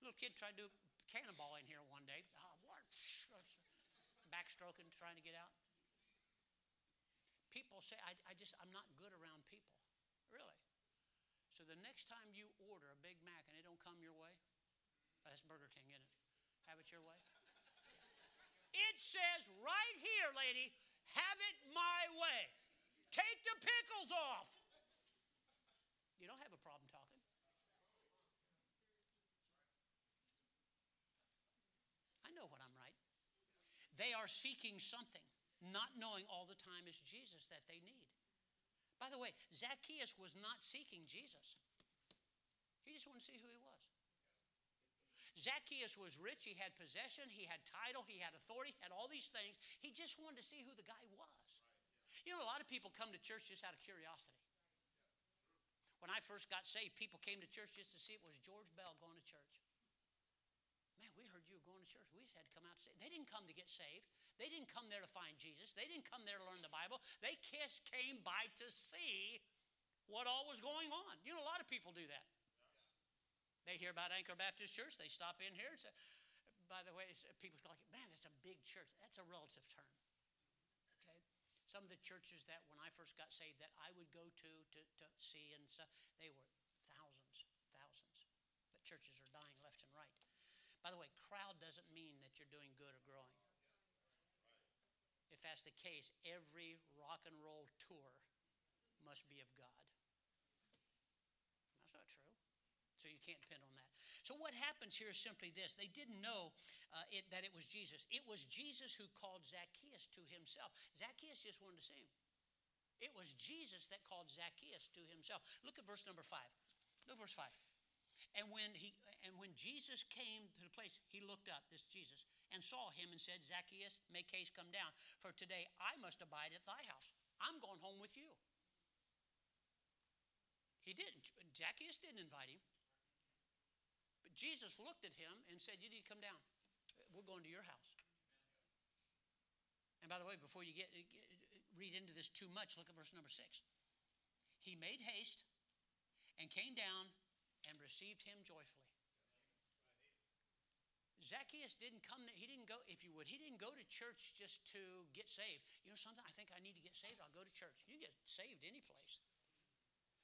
Little kid tried to do cannonball in here one day. Oh, water. Backstroking, trying to get out. People say, I, I just, I'm not good around people. Really. So the next time you order a Big Mac and it don't come your way, that's Burger King, isn't it? Have it your way. It says right here, lady, have it my way. Take the pickles off. You don't have a problem talking. I know what I'm right. They are seeking something, not knowing all the time it's Jesus that they need. By the way, Zacchaeus was not seeking Jesus, he just wanted to see who he. Zacchaeus was rich, he had possession, he had title, he had authority, had all these things. He just wanted to see who the guy was. You know, a lot of people come to church just out of curiosity. When I first got saved, people came to church just to see it was George Bell going to church. Man, we heard you were going to church. We just had to come out to say. They didn't come to get saved. They didn't come there to find Jesus. They didn't come there to learn the Bible. They just came by to see what all was going on. You know, a lot of people do that. They hear about Anchor Baptist Church, they stop in here. By the way, people like, man, that's a big church. That's a relative term. Okay? Some of the churches that when I first got saved that I would go to to, to see and stuff, they were thousands, thousands. But churches are dying left and right. By the way, crowd doesn't mean that you're doing good or growing. If that's the case, every rock and roll tour must be of God. That's not true. So you can't depend on that. So what happens here is simply this: they didn't know uh, it, that it was Jesus. It was Jesus who called Zacchaeus to himself. Zacchaeus just wanted to see him. It was Jesus that called Zacchaeus to himself. Look at verse number five. Look at verse five. And when he and when Jesus came to the place, he looked up, this Jesus, and saw him and said, Zacchaeus, make haste, come down, for today I must abide at thy house. I'm going home with you. He didn't. Zacchaeus didn't invite him. Jesus looked at him and said, You need to come down. We're going to your house. And by the way, before you get, get read into this too much, look at verse number six. He made haste and came down and received him joyfully. Zacchaeus didn't come, he didn't go, if you would, he didn't go to church just to get saved. You know something, I think I need to get saved, I'll go to church. You get saved any place.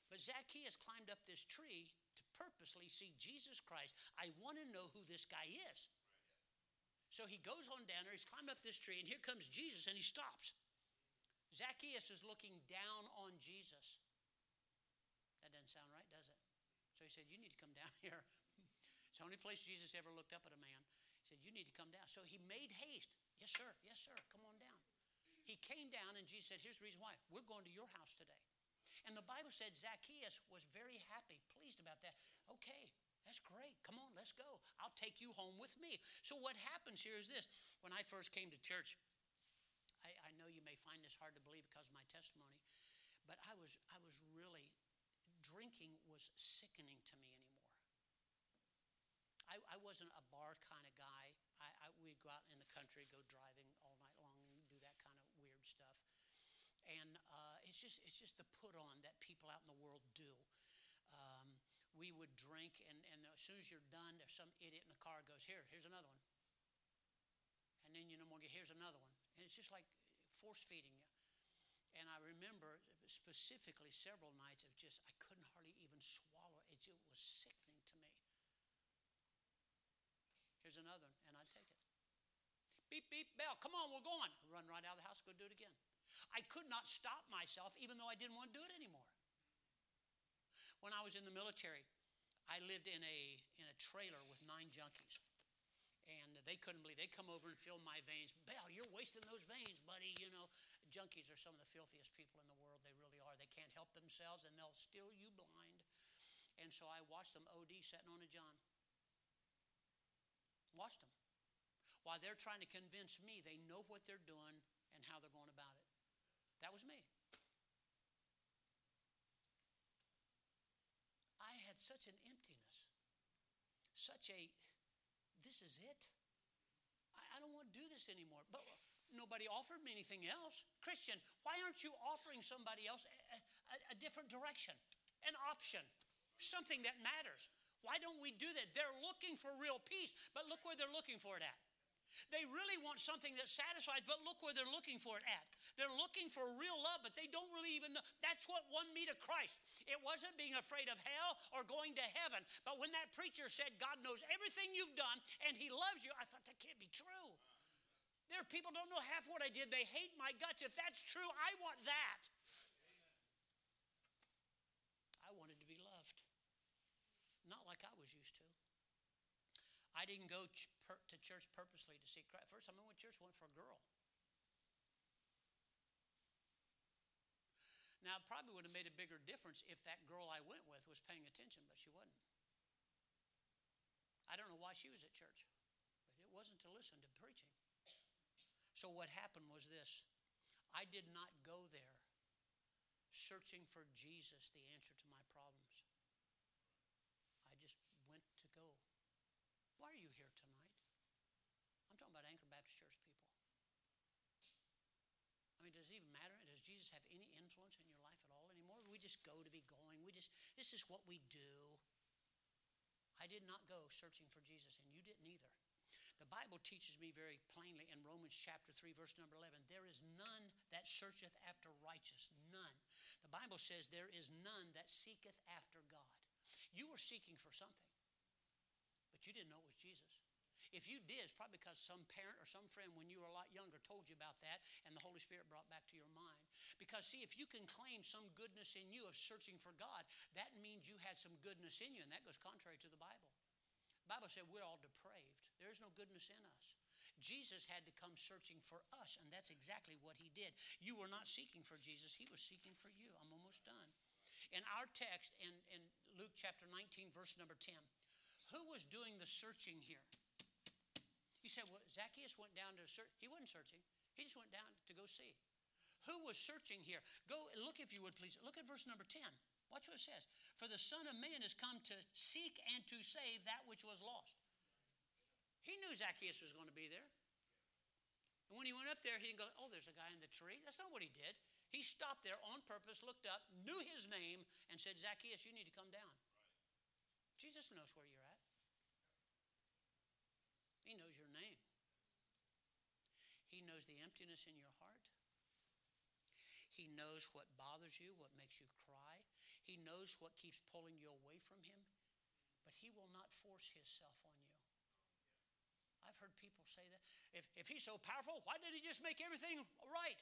But Zacchaeus climbed up this tree to purposely see Jesus Christ. I want to know who this guy is. So he goes on down there, he's climbed up this tree, and here comes Jesus, and he stops. Zacchaeus is looking down on Jesus. That doesn't sound right, does it? So he said, You need to come down here. it's the only place Jesus ever looked up at a man. He said, You need to come down. So he made haste. Yes, sir. Yes, sir. Come on down. He came down, and Jesus said, Here's the reason why. We're going to your house today. And the Bible said Zacchaeus was very happy, pleased about that. Okay, that's great. Come on, let's go. I'll take you home with me. So, what happens here is this. When I first came to church, I, I know you may find this hard to believe because of my testimony, but I was, I was really, drinking was sickening to me anymore. I, I wasn't a bar kind of guy. I, I, we'd go out in the country, go driving all night long, and do that kind of weird stuff. And uh, it's just it's just the put on that people out in the world do. Um, we would drink, and, and as soon as you're done, there's some idiot in the car goes, Here, here's another one. And then you no more here's another one. And it's just like force feeding you. And I remember specifically several nights of just, I couldn't hardly even swallow it. It was sickening to me. Here's another one, and I'd take it. Beep, beep, bell, come on, we're going. Run right out of the house, go do it again. I could not stop myself, even though I didn't want to do it anymore. When I was in the military, I lived in a, in a trailer with nine junkies and they couldn't believe. They come over and fill my veins. Bell, you're wasting those veins, buddy. You know, junkies are some of the filthiest people in the world. They really are. They can't help themselves, and they'll steal you blind. And so I watched them OD sitting on a John. Watched them. While they're trying to convince me they know what they're doing and how they're going about it. That was me. I had such an emptiness, such a this is it. I, I don't want to do this anymore. But nobody offered me anything else. Christian, why aren't you offering somebody else a, a, a different direction, an option, something that matters? Why don't we do that? They're looking for real peace, but look where they're looking for it at. They really want something that satisfies, but look where they're looking for it at. They're looking for real love, but they don't really even know. That's what won me to Christ. It wasn't being afraid of hell or going to heaven. But when that preacher said, God knows everything you've done and he loves you, I thought that can't be true. There are people don't know half what I did. They hate my guts. If that's true, I want that. I wanted to be loved. Not like I was used to. I didn't go to church purposely to see Christ. First time I went to church, went for a girl. Now, it probably would have made a bigger difference if that girl I went with was paying attention, but she wasn't. I don't know why she was at church, but it wasn't to listen to preaching. So, what happened was this I did not go there searching for Jesus, the answer to my problems. I just went to go. Why are you here tonight? I'm talking about Anchor Baptist Church people. I mean, does it even matter? Does Jesus have any influence in your life at all anymore? We just go to be going. We just, this is what we do. I did not go searching for Jesus, and you didn't either. The Bible teaches me very plainly in Romans chapter 3, verse number 11 there is none that searcheth after righteous. None. The Bible says there is none that seeketh after God. You were seeking for something, but you didn't know it was Jesus. If you did, it's probably because some parent or some friend when you were a lot younger told you about that and the Holy Spirit brought back to your mind. Because, see, if you can claim some goodness in you of searching for God, that means you had some goodness in you, and that goes contrary to the Bible. The Bible said we're all depraved, there is no goodness in us. Jesus had to come searching for us, and that's exactly what he did. You were not seeking for Jesus, he was seeking for you. I'm almost done. In our text in, in Luke chapter 19, verse number 10, who was doing the searching here? You said, well, Zacchaeus went down to search. He wasn't searching, he just went down to go see. Who was searching here? Go look, if you would please. Look at verse number 10. Watch what it says. For the Son of Man has come to seek and to save that which was lost. He knew Zacchaeus was going to be there. And when he went up there, he didn't go, Oh, there's a guy in the tree. That's not what he did. He stopped there on purpose, looked up, knew his name, and said, Zacchaeus, you need to come down. Jesus knows where you're at. He knows your name. He knows the emptiness in your heart. He knows what bothers you, what makes you cry. He knows what keeps pulling you away from Him. But He will not force Himself on you. I've heard people say that. If, if He's so powerful, why did He just make everything right?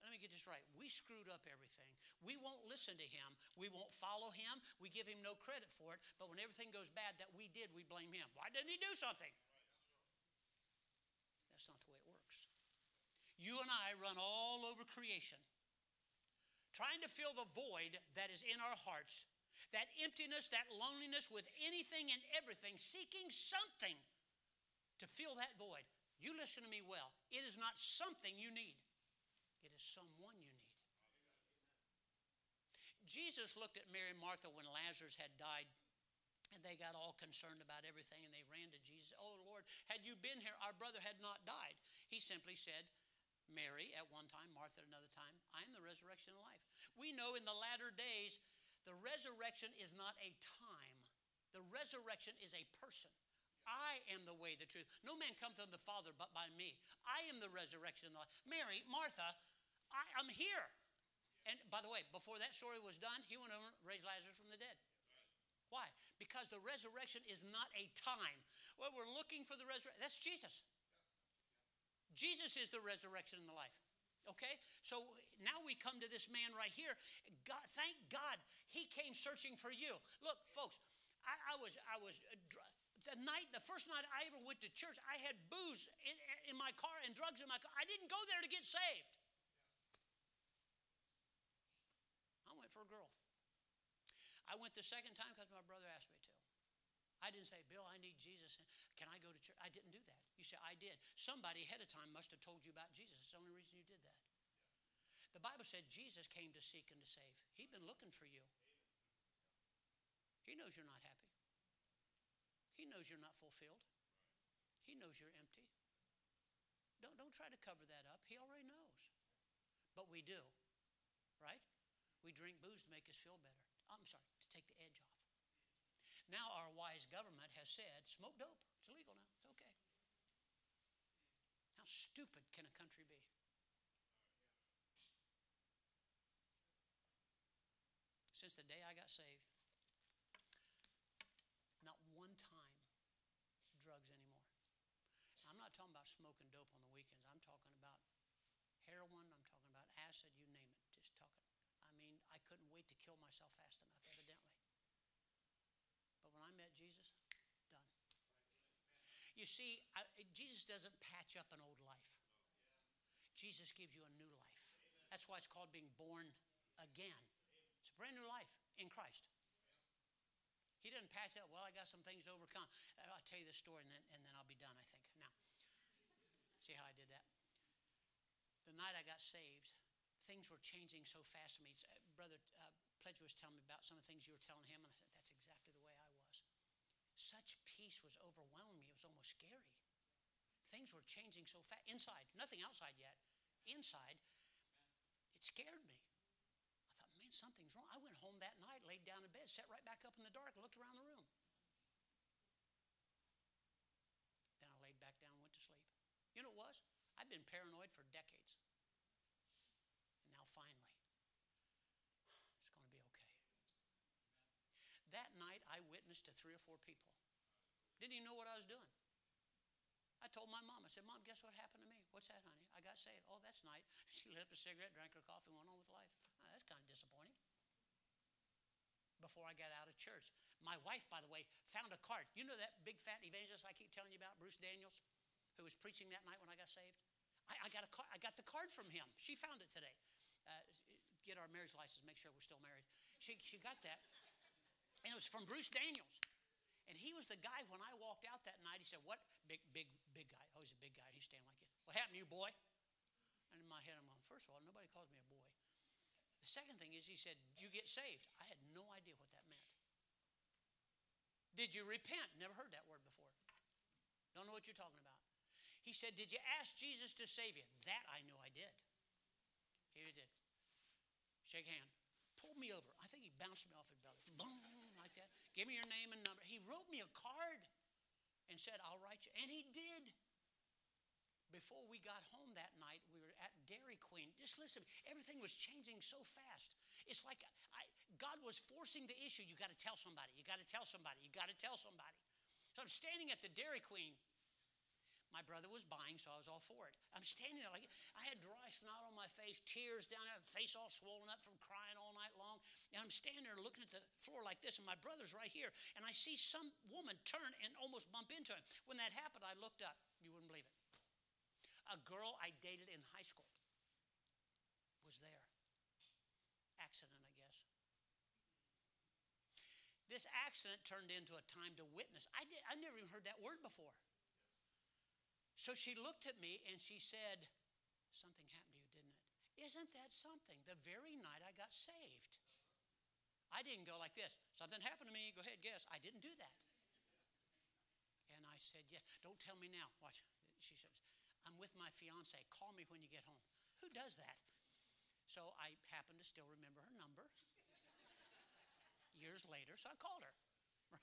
Let me get this right. We screwed up everything. We won't listen to him. We won't follow him. We give him no credit for it. But when everything goes bad that we did, we blame him. Why didn't he do something? You and I run all over creation, trying to fill the void that is in our hearts, that emptiness, that loneliness with anything and everything, seeking something to fill that void. You listen to me well. It is not something you need, it is someone you need. Jesus looked at Mary and Martha when Lazarus had died and they got all concerned about everything and they ran to Jesus. Oh Lord, had you been here, our brother had not died. He simply said, Mary at one time, Martha at another time. I am the resurrection and life. We know in the latter days, the resurrection is not a time, the resurrection is a person. I am the way, the truth. No man comes to the Father but by me. I am the resurrection and the life. Mary, Martha, I, am here. And by the way, before that story was done, he went over and raised Lazarus from the dead. Why? Because the resurrection is not a time. Well, we're looking for the resurrection. That's Jesus. Jesus is the resurrection and the life. Okay? So now we come to this man right here. God, thank God he came searching for you. Look, folks, I, I was, I was, the night, the first night I ever went to church, I had booze in, in my car and drugs in my car. I didn't go there to get saved. I went for a girl. I went the second time because my brother asked me. I didn't say, Bill, I need Jesus. Can I go to church? I didn't do that. You say, I did. Somebody ahead of time must have told you about Jesus. It's the only reason you did that. The Bible said Jesus came to seek and to save. He'd been looking for you. He knows you're not happy. He knows you're not fulfilled. He knows you're empty. Don't, don't try to cover that up. He already knows. But we do, right? We drink booze to make us feel better. I'm sorry, to take the edge off. Now our wise government has said smoke dope. It's illegal now. It's okay. How stupid can a country be? Since the day I got saved, not one time drugs anymore. I'm not talking about smoking dope on the weekends. I'm talking about heroin. I'm talking about acid, you name it. Just talking. I mean, I couldn't wait to kill myself fast enough, Jesus? Done. You see, I, Jesus doesn't patch up an old life. Jesus gives you a new life. That's why it's called being born again. It's a brand new life in Christ. He doesn't patch up, well, I got some things to overcome. I'll tell you the story and then, and then I'll be done, I think. Now, see how I did that? The night I got saved, things were changing so fast to me. Uh, Brother uh, Pledge was telling me about some of the things you were telling him, and things were changing so fast inside, nothing outside yet, inside. It scared me. I thought, man, something's wrong. I went home that night, laid down in bed, sat right back up in the dark, looked around the room. Then I laid back down, went to sleep. You know what it was? I've been paranoid for decades. And now finally, it's going to be okay. That night, I witnessed to three or four people. Didn't even know what I was doing. I told my mom, I said, Mom, guess what happened to me? What's that, honey? I got saved. Oh, that's nice. She lit up a cigarette, drank her coffee, went on with life. Oh, that's kind of disappointing. Before I got out of church, my wife, by the way, found a card. You know that big fat evangelist I keep telling you about, Bruce Daniels, who was preaching that night when I got saved? I, I got, a I got the card from him. She found it today. Uh, get our marriage license, make sure we're still married. She, she got that. And it was from Bruce Daniels. And he was the guy when I walked out that night. He said, What? Big, big, big guy. Oh, he's a big guy. He's standing like it. What happened to you, boy? And in my head, I'm going, First of all, nobody calls me a boy. The second thing is, he said, Did you get saved? I had no idea what that meant. Did you repent? Never heard that word before. Don't know what you're talking about. He said, Did you ask Jesus to save you? That I knew I did. Here he did. Shake hand. Pulled me over. I think he bounced me off his belly. Boom. Give me your name and number. He wrote me a card and said, I'll write you. And he did. Before we got home that night, we were at Dairy Queen. Just listen, everything was changing so fast. It's like I, God was forcing the issue. You got to tell somebody. You got to tell somebody. You got to tell somebody. So I'm standing at the Dairy Queen my brother was buying, so I was all for it. I'm standing there like I had dry snot on my face, tears down there, face all swollen up from crying all night long. And I'm standing there looking at the floor like this, and my brother's right here. And I see some woman turn and almost bump into him. When that happened, I looked up. You wouldn't believe it. A girl I dated in high school was there. Accident, I guess. This accident turned into a time to witness. I did I never even heard that word before. So she looked at me and she said, Something happened to you, didn't it? Isn't that something? The very night I got saved. I didn't go like this. Something happened to me. Go ahead, guess. I didn't do that. And I said, Yeah, don't tell me now. Watch. She says, I'm with my fiance. Call me when you get home. Who does that? So I happen to still remember her number years later, so I called her.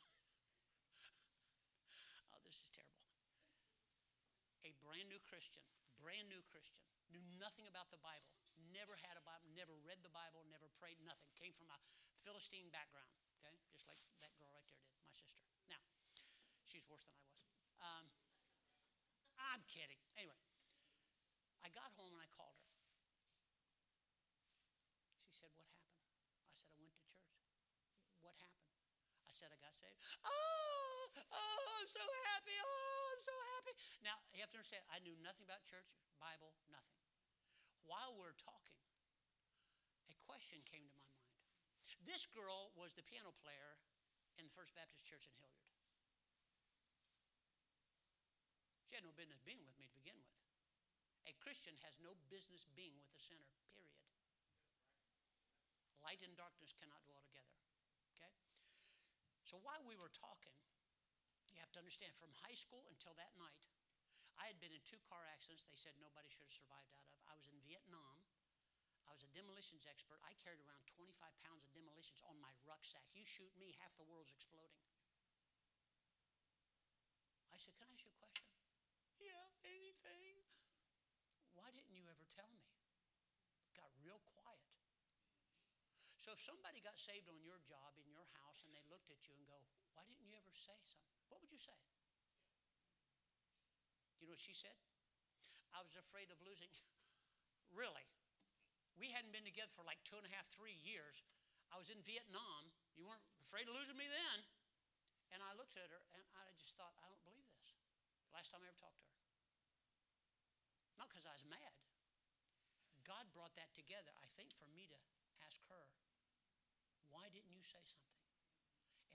oh, this is terrible a brand new Christian, brand new Christian, knew nothing about the Bible, never had a Bible, never read the Bible, never prayed, nothing. Came from a Philistine background, okay? Just like that girl right there did, my sister. Now, she's worse than I was. Um, I'm kidding. Anyway, I got home and I called her. She said, What happened? I said, I went to church. What happened? I said, I got saved. Oh, oh, I'm so happy. Oh, I'm so happy. Now, you have to understand, I knew nothing about church, Bible, nothing. While we're talking, a question came to my mind. This girl was the piano player in the First Baptist Church in Hilliard. She had no business being with me to begin with. A Christian has no business being with a sinner, period. Light and darkness cannot dwell together. Okay? So while we were talking, you have to understand from high school until that night, I had been in two car accidents they said nobody should have survived out of. I was in Vietnam. I was a demolitions expert. I carried around 25 pounds of demolitions on my rucksack. You shoot me, half the world's exploding. I said, Can I ask you a question? Yeah, anything. Why didn't you ever tell me? Got real quiet. So if somebody got saved on your job in your house and they looked at you and go, Why didn't you ever say something? What would you say? You know what she said? I was afraid of losing. really? We hadn't been together for like two and a half, three years. I was in Vietnam. You weren't afraid of losing me then. And I looked at her and I just thought, I don't believe this. Last time I ever talked to her. Not because I was mad. God brought that together, I think, for me to ask her, why didn't you say something?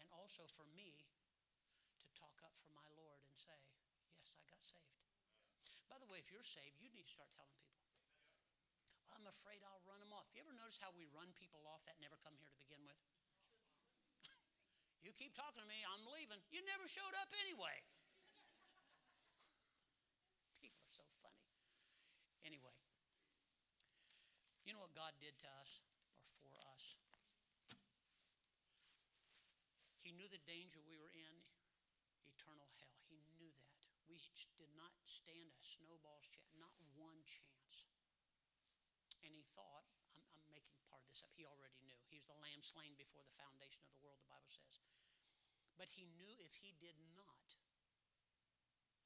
And also for me to talk up for my Lord and say, Yes, I got saved. By the way, if you're saved, you need to start telling people. Well, I'm afraid I'll run them off. You ever notice how we run people off that never come here to begin with? you keep talking to me, I'm leaving. You never showed up anyway. people are so funny. Anyway, you know what God did to us or for us? He knew the danger we were in, eternal hell. He knew that. We did not stand a snowball's chance, not one chance. And he thought, I'm, I'm making part of this up, he already knew. He was the lamb slain before the foundation of the world, the Bible says. But he knew if he did not,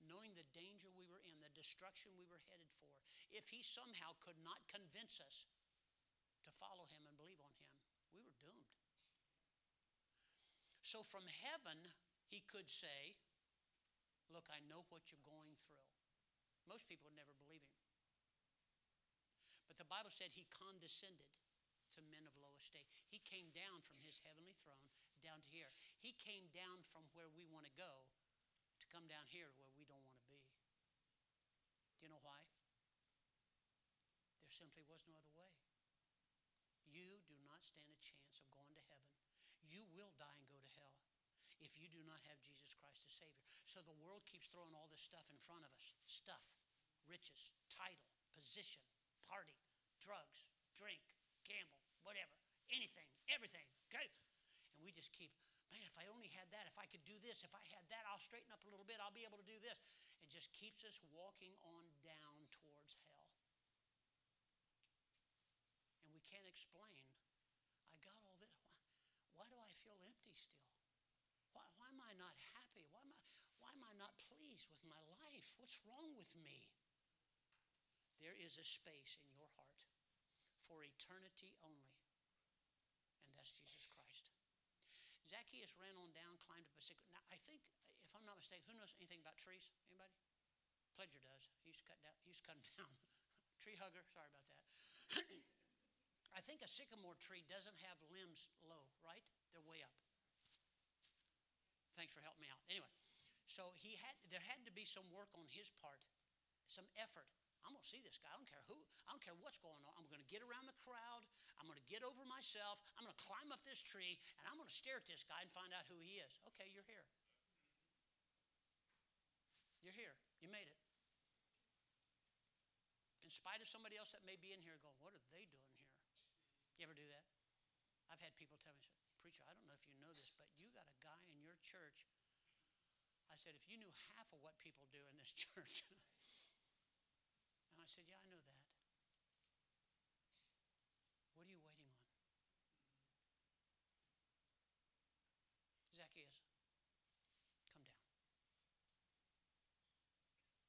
knowing the danger we were in, the destruction we were headed for, if he somehow could not convince us to follow him and believe on him, we were doomed. So from heaven, he could say, Look, I know what you're going through. Most people would never believe him. But the Bible said he condescended to men of low estate. He came down from his heavenly throne down to here. He came down from where we want to go to come down here where we don't want to be. Do you know why? There simply was no other way. You do not stand a chance of going to heaven. You will die and go to hell if you do not have Jesus Christ as Savior. So the world keeps throwing all this stuff in front of us stuff, riches, title, position, party, drugs, drink, gamble, whatever, anything, everything. Okay? And we just keep, man, if I only had that, if I could do this, if I had that, I'll straighten up a little bit, I'll be able to do this. It just keeps us walking on down towards hell. And we can't explain, I got all this. Why, why do I feel empty still? I not happy? Why am I, why am I not pleased with my life? What's wrong with me? There is a space in your heart for eternity only, and that's Jesus Christ. Zacchaeus ran on down, climbed up a secret. Now, I think, if I'm not mistaken, who knows anything about trees? Anybody? Pledger does. He's cut down. He's cut down. tree hugger. Sorry about that. I think a sycamore tree doesn't have limbs low, right? They're way up. Thanks for helping me out. Anyway, so he had there had to be some work on his part, some effort. I'm gonna see this guy. I don't care who. I don't care what's going on. I'm gonna get around the crowd. I'm gonna get over myself. I'm gonna climb up this tree and I'm gonna stare at this guy and find out who he is. Okay, you're here. You're here. You made it. In spite of somebody else that may be in here going, what are they doing here? You ever do that? I've had people tell me, Preacher, I don't know if you know this, but you got a guy in your church. I said, if you knew half of what people do in this church. and I said, Yeah, I know that. What are you waiting on? Zacchaeus, come down.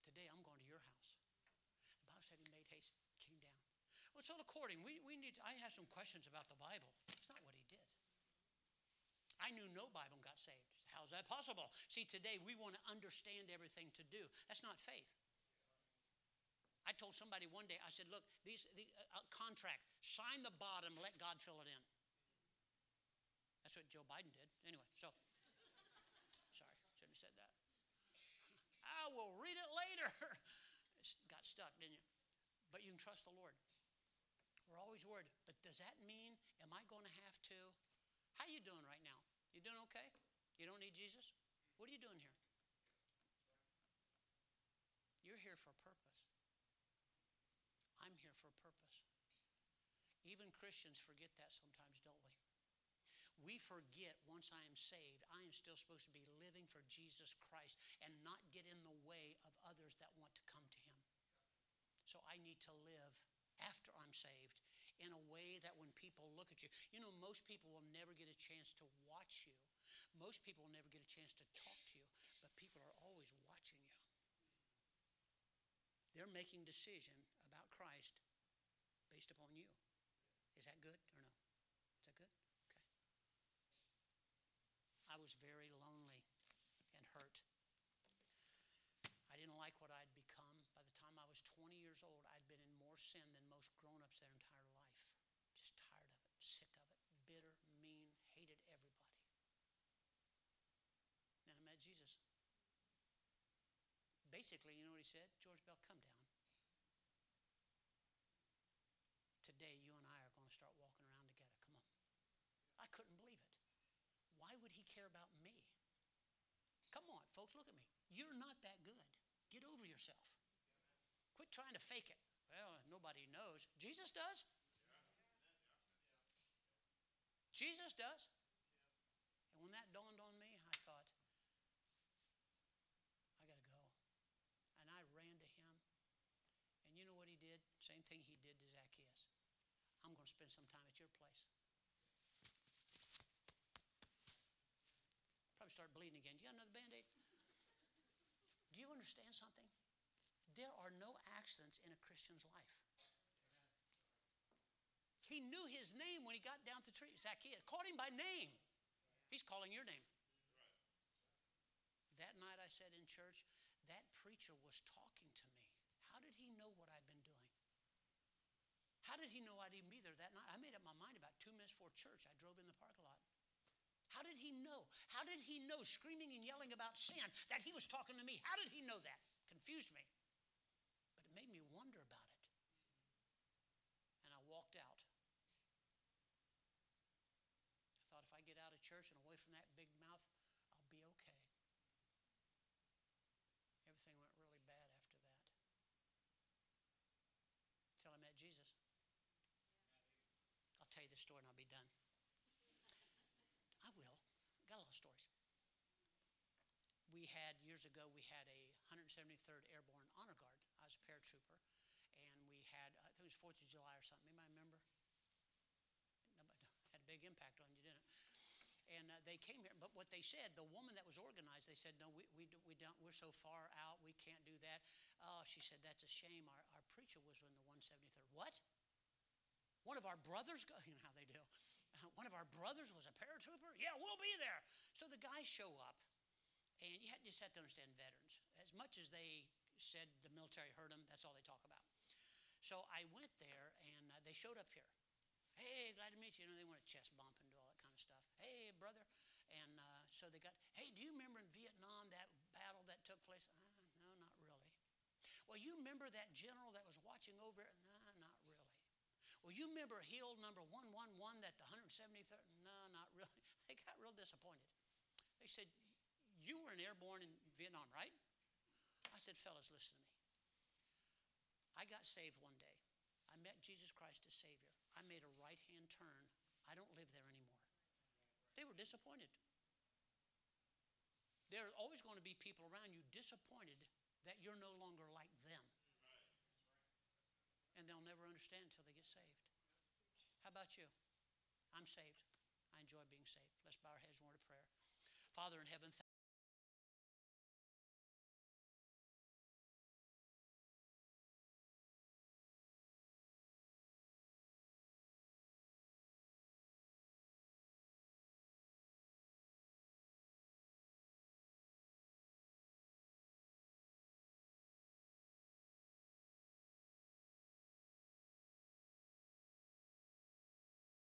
Today I'm going to your house. The Bible said he made haste, came down. Well, it's all according. We, we need. I have some questions about the Bible. It's not what he did. I knew no Bible got saved. How's that possible? See, today we want to understand everything to do. That's not faith. I told somebody one day, I said, look, these, the uh, uh, contract, sign the bottom, let God fill it in. That's what Joe Biden did. Anyway, so, sorry, shouldn't have said that. I will read it later. got stuck, didn't you? But you can trust the Lord. We're always worried. But does that mean, am I going to have to? How you doing right now? You doing okay? You don't need Jesus? What are you doing here? You're here for a purpose. I'm here for a purpose. Even Christians forget that sometimes, don't we? We forget once I am saved, I am still supposed to be living for Jesus Christ and not get in the way of others that want to come to Him. So I need to live after I'm saved in a way that when people look at you, you know, most people will never get a chance to watch you most people will never get a chance to talk to you, but people are always watching you. They're making decision about Christ based upon you. Is that good or no? Is that good? Okay. I was very lonely and hurt. I didn't like what I'd become. By the time I was 20 years old, I'd been in more sin than most grown ups their entire life. Just tired of it, sick of it, bitter, Jesus. Basically, you know what he said? George Bell, come down. Today, you and I are going to start walking around together. Come on. I couldn't believe it. Why would he care about me? Come on, folks, look at me. You're not that good. Get over yourself. Quit trying to fake it. Well, nobody knows. Jesus does. Jesus does. And when that dawned on me, did? Same thing he did to Zacchaeus. I'm going to spend some time at your place. Probably start bleeding again. You got another band aid? Do you understand something? There are no accidents in a Christian's life. He knew his name when he got down the tree. Zacchaeus called him by name. He's calling your name. That night I said in church, that preacher was talking to me. How did he know what I've been doing? How did he know I'd even be there that night? I made up my mind about two minutes before church. I drove in the parking lot. How did he know? How did he know, screaming and yelling about sin, that he was talking to me? How did he know that? Confused me. But it made me wonder about it. And I walked out. I thought if I get out of church and away from that big mouth, I'll be okay. Everything went really bad after that. Till I met Jesus. Story and I'll be done. I will. Got a lot of stories. We had, years ago, we had a 173rd Airborne Honor Guard. I was a paratrooper. And we had, I think it was 4th of July or something. Anybody remember? Nobody had a big impact on you, didn't it? And uh, they came here, but what they said, the woman that was organized, they said, no, we, we, we don't, we're so far out, we can't do that. Oh, she said, that's a shame. Our, our preacher was in the 173rd. What? One of our brothers, you know how they do. One of our brothers was a paratrooper? Yeah, we'll be there. So the guys show up, and you just have to understand veterans. As much as they said the military hurt them, that's all they talk about. So I went there, and uh, they showed up here. Hey, glad to meet you. You know, they want a chest bump and do all that kind of stuff. Hey, brother. And uh, so they got, hey, do you remember in Vietnam that battle that took place? Uh, no, not really. Well, you remember that general that was watching over it? No, not really. Well, you remember Hill number 111 that the 173rd? No, not really. They got real disappointed. They said, You were an airborne in Vietnam, right? I said, Fellas, listen to me. I got saved one day. I met Jesus Christ as Savior. I made a right hand turn. I don't live there anymore. They were disappointed. There are always going to be people around you disappointed that you're no longer like them. And they'll never understand until they get saved. How about you? I'm saved. I enjoy being saved. Let's bow our heads in word of prayer. Father in heaven,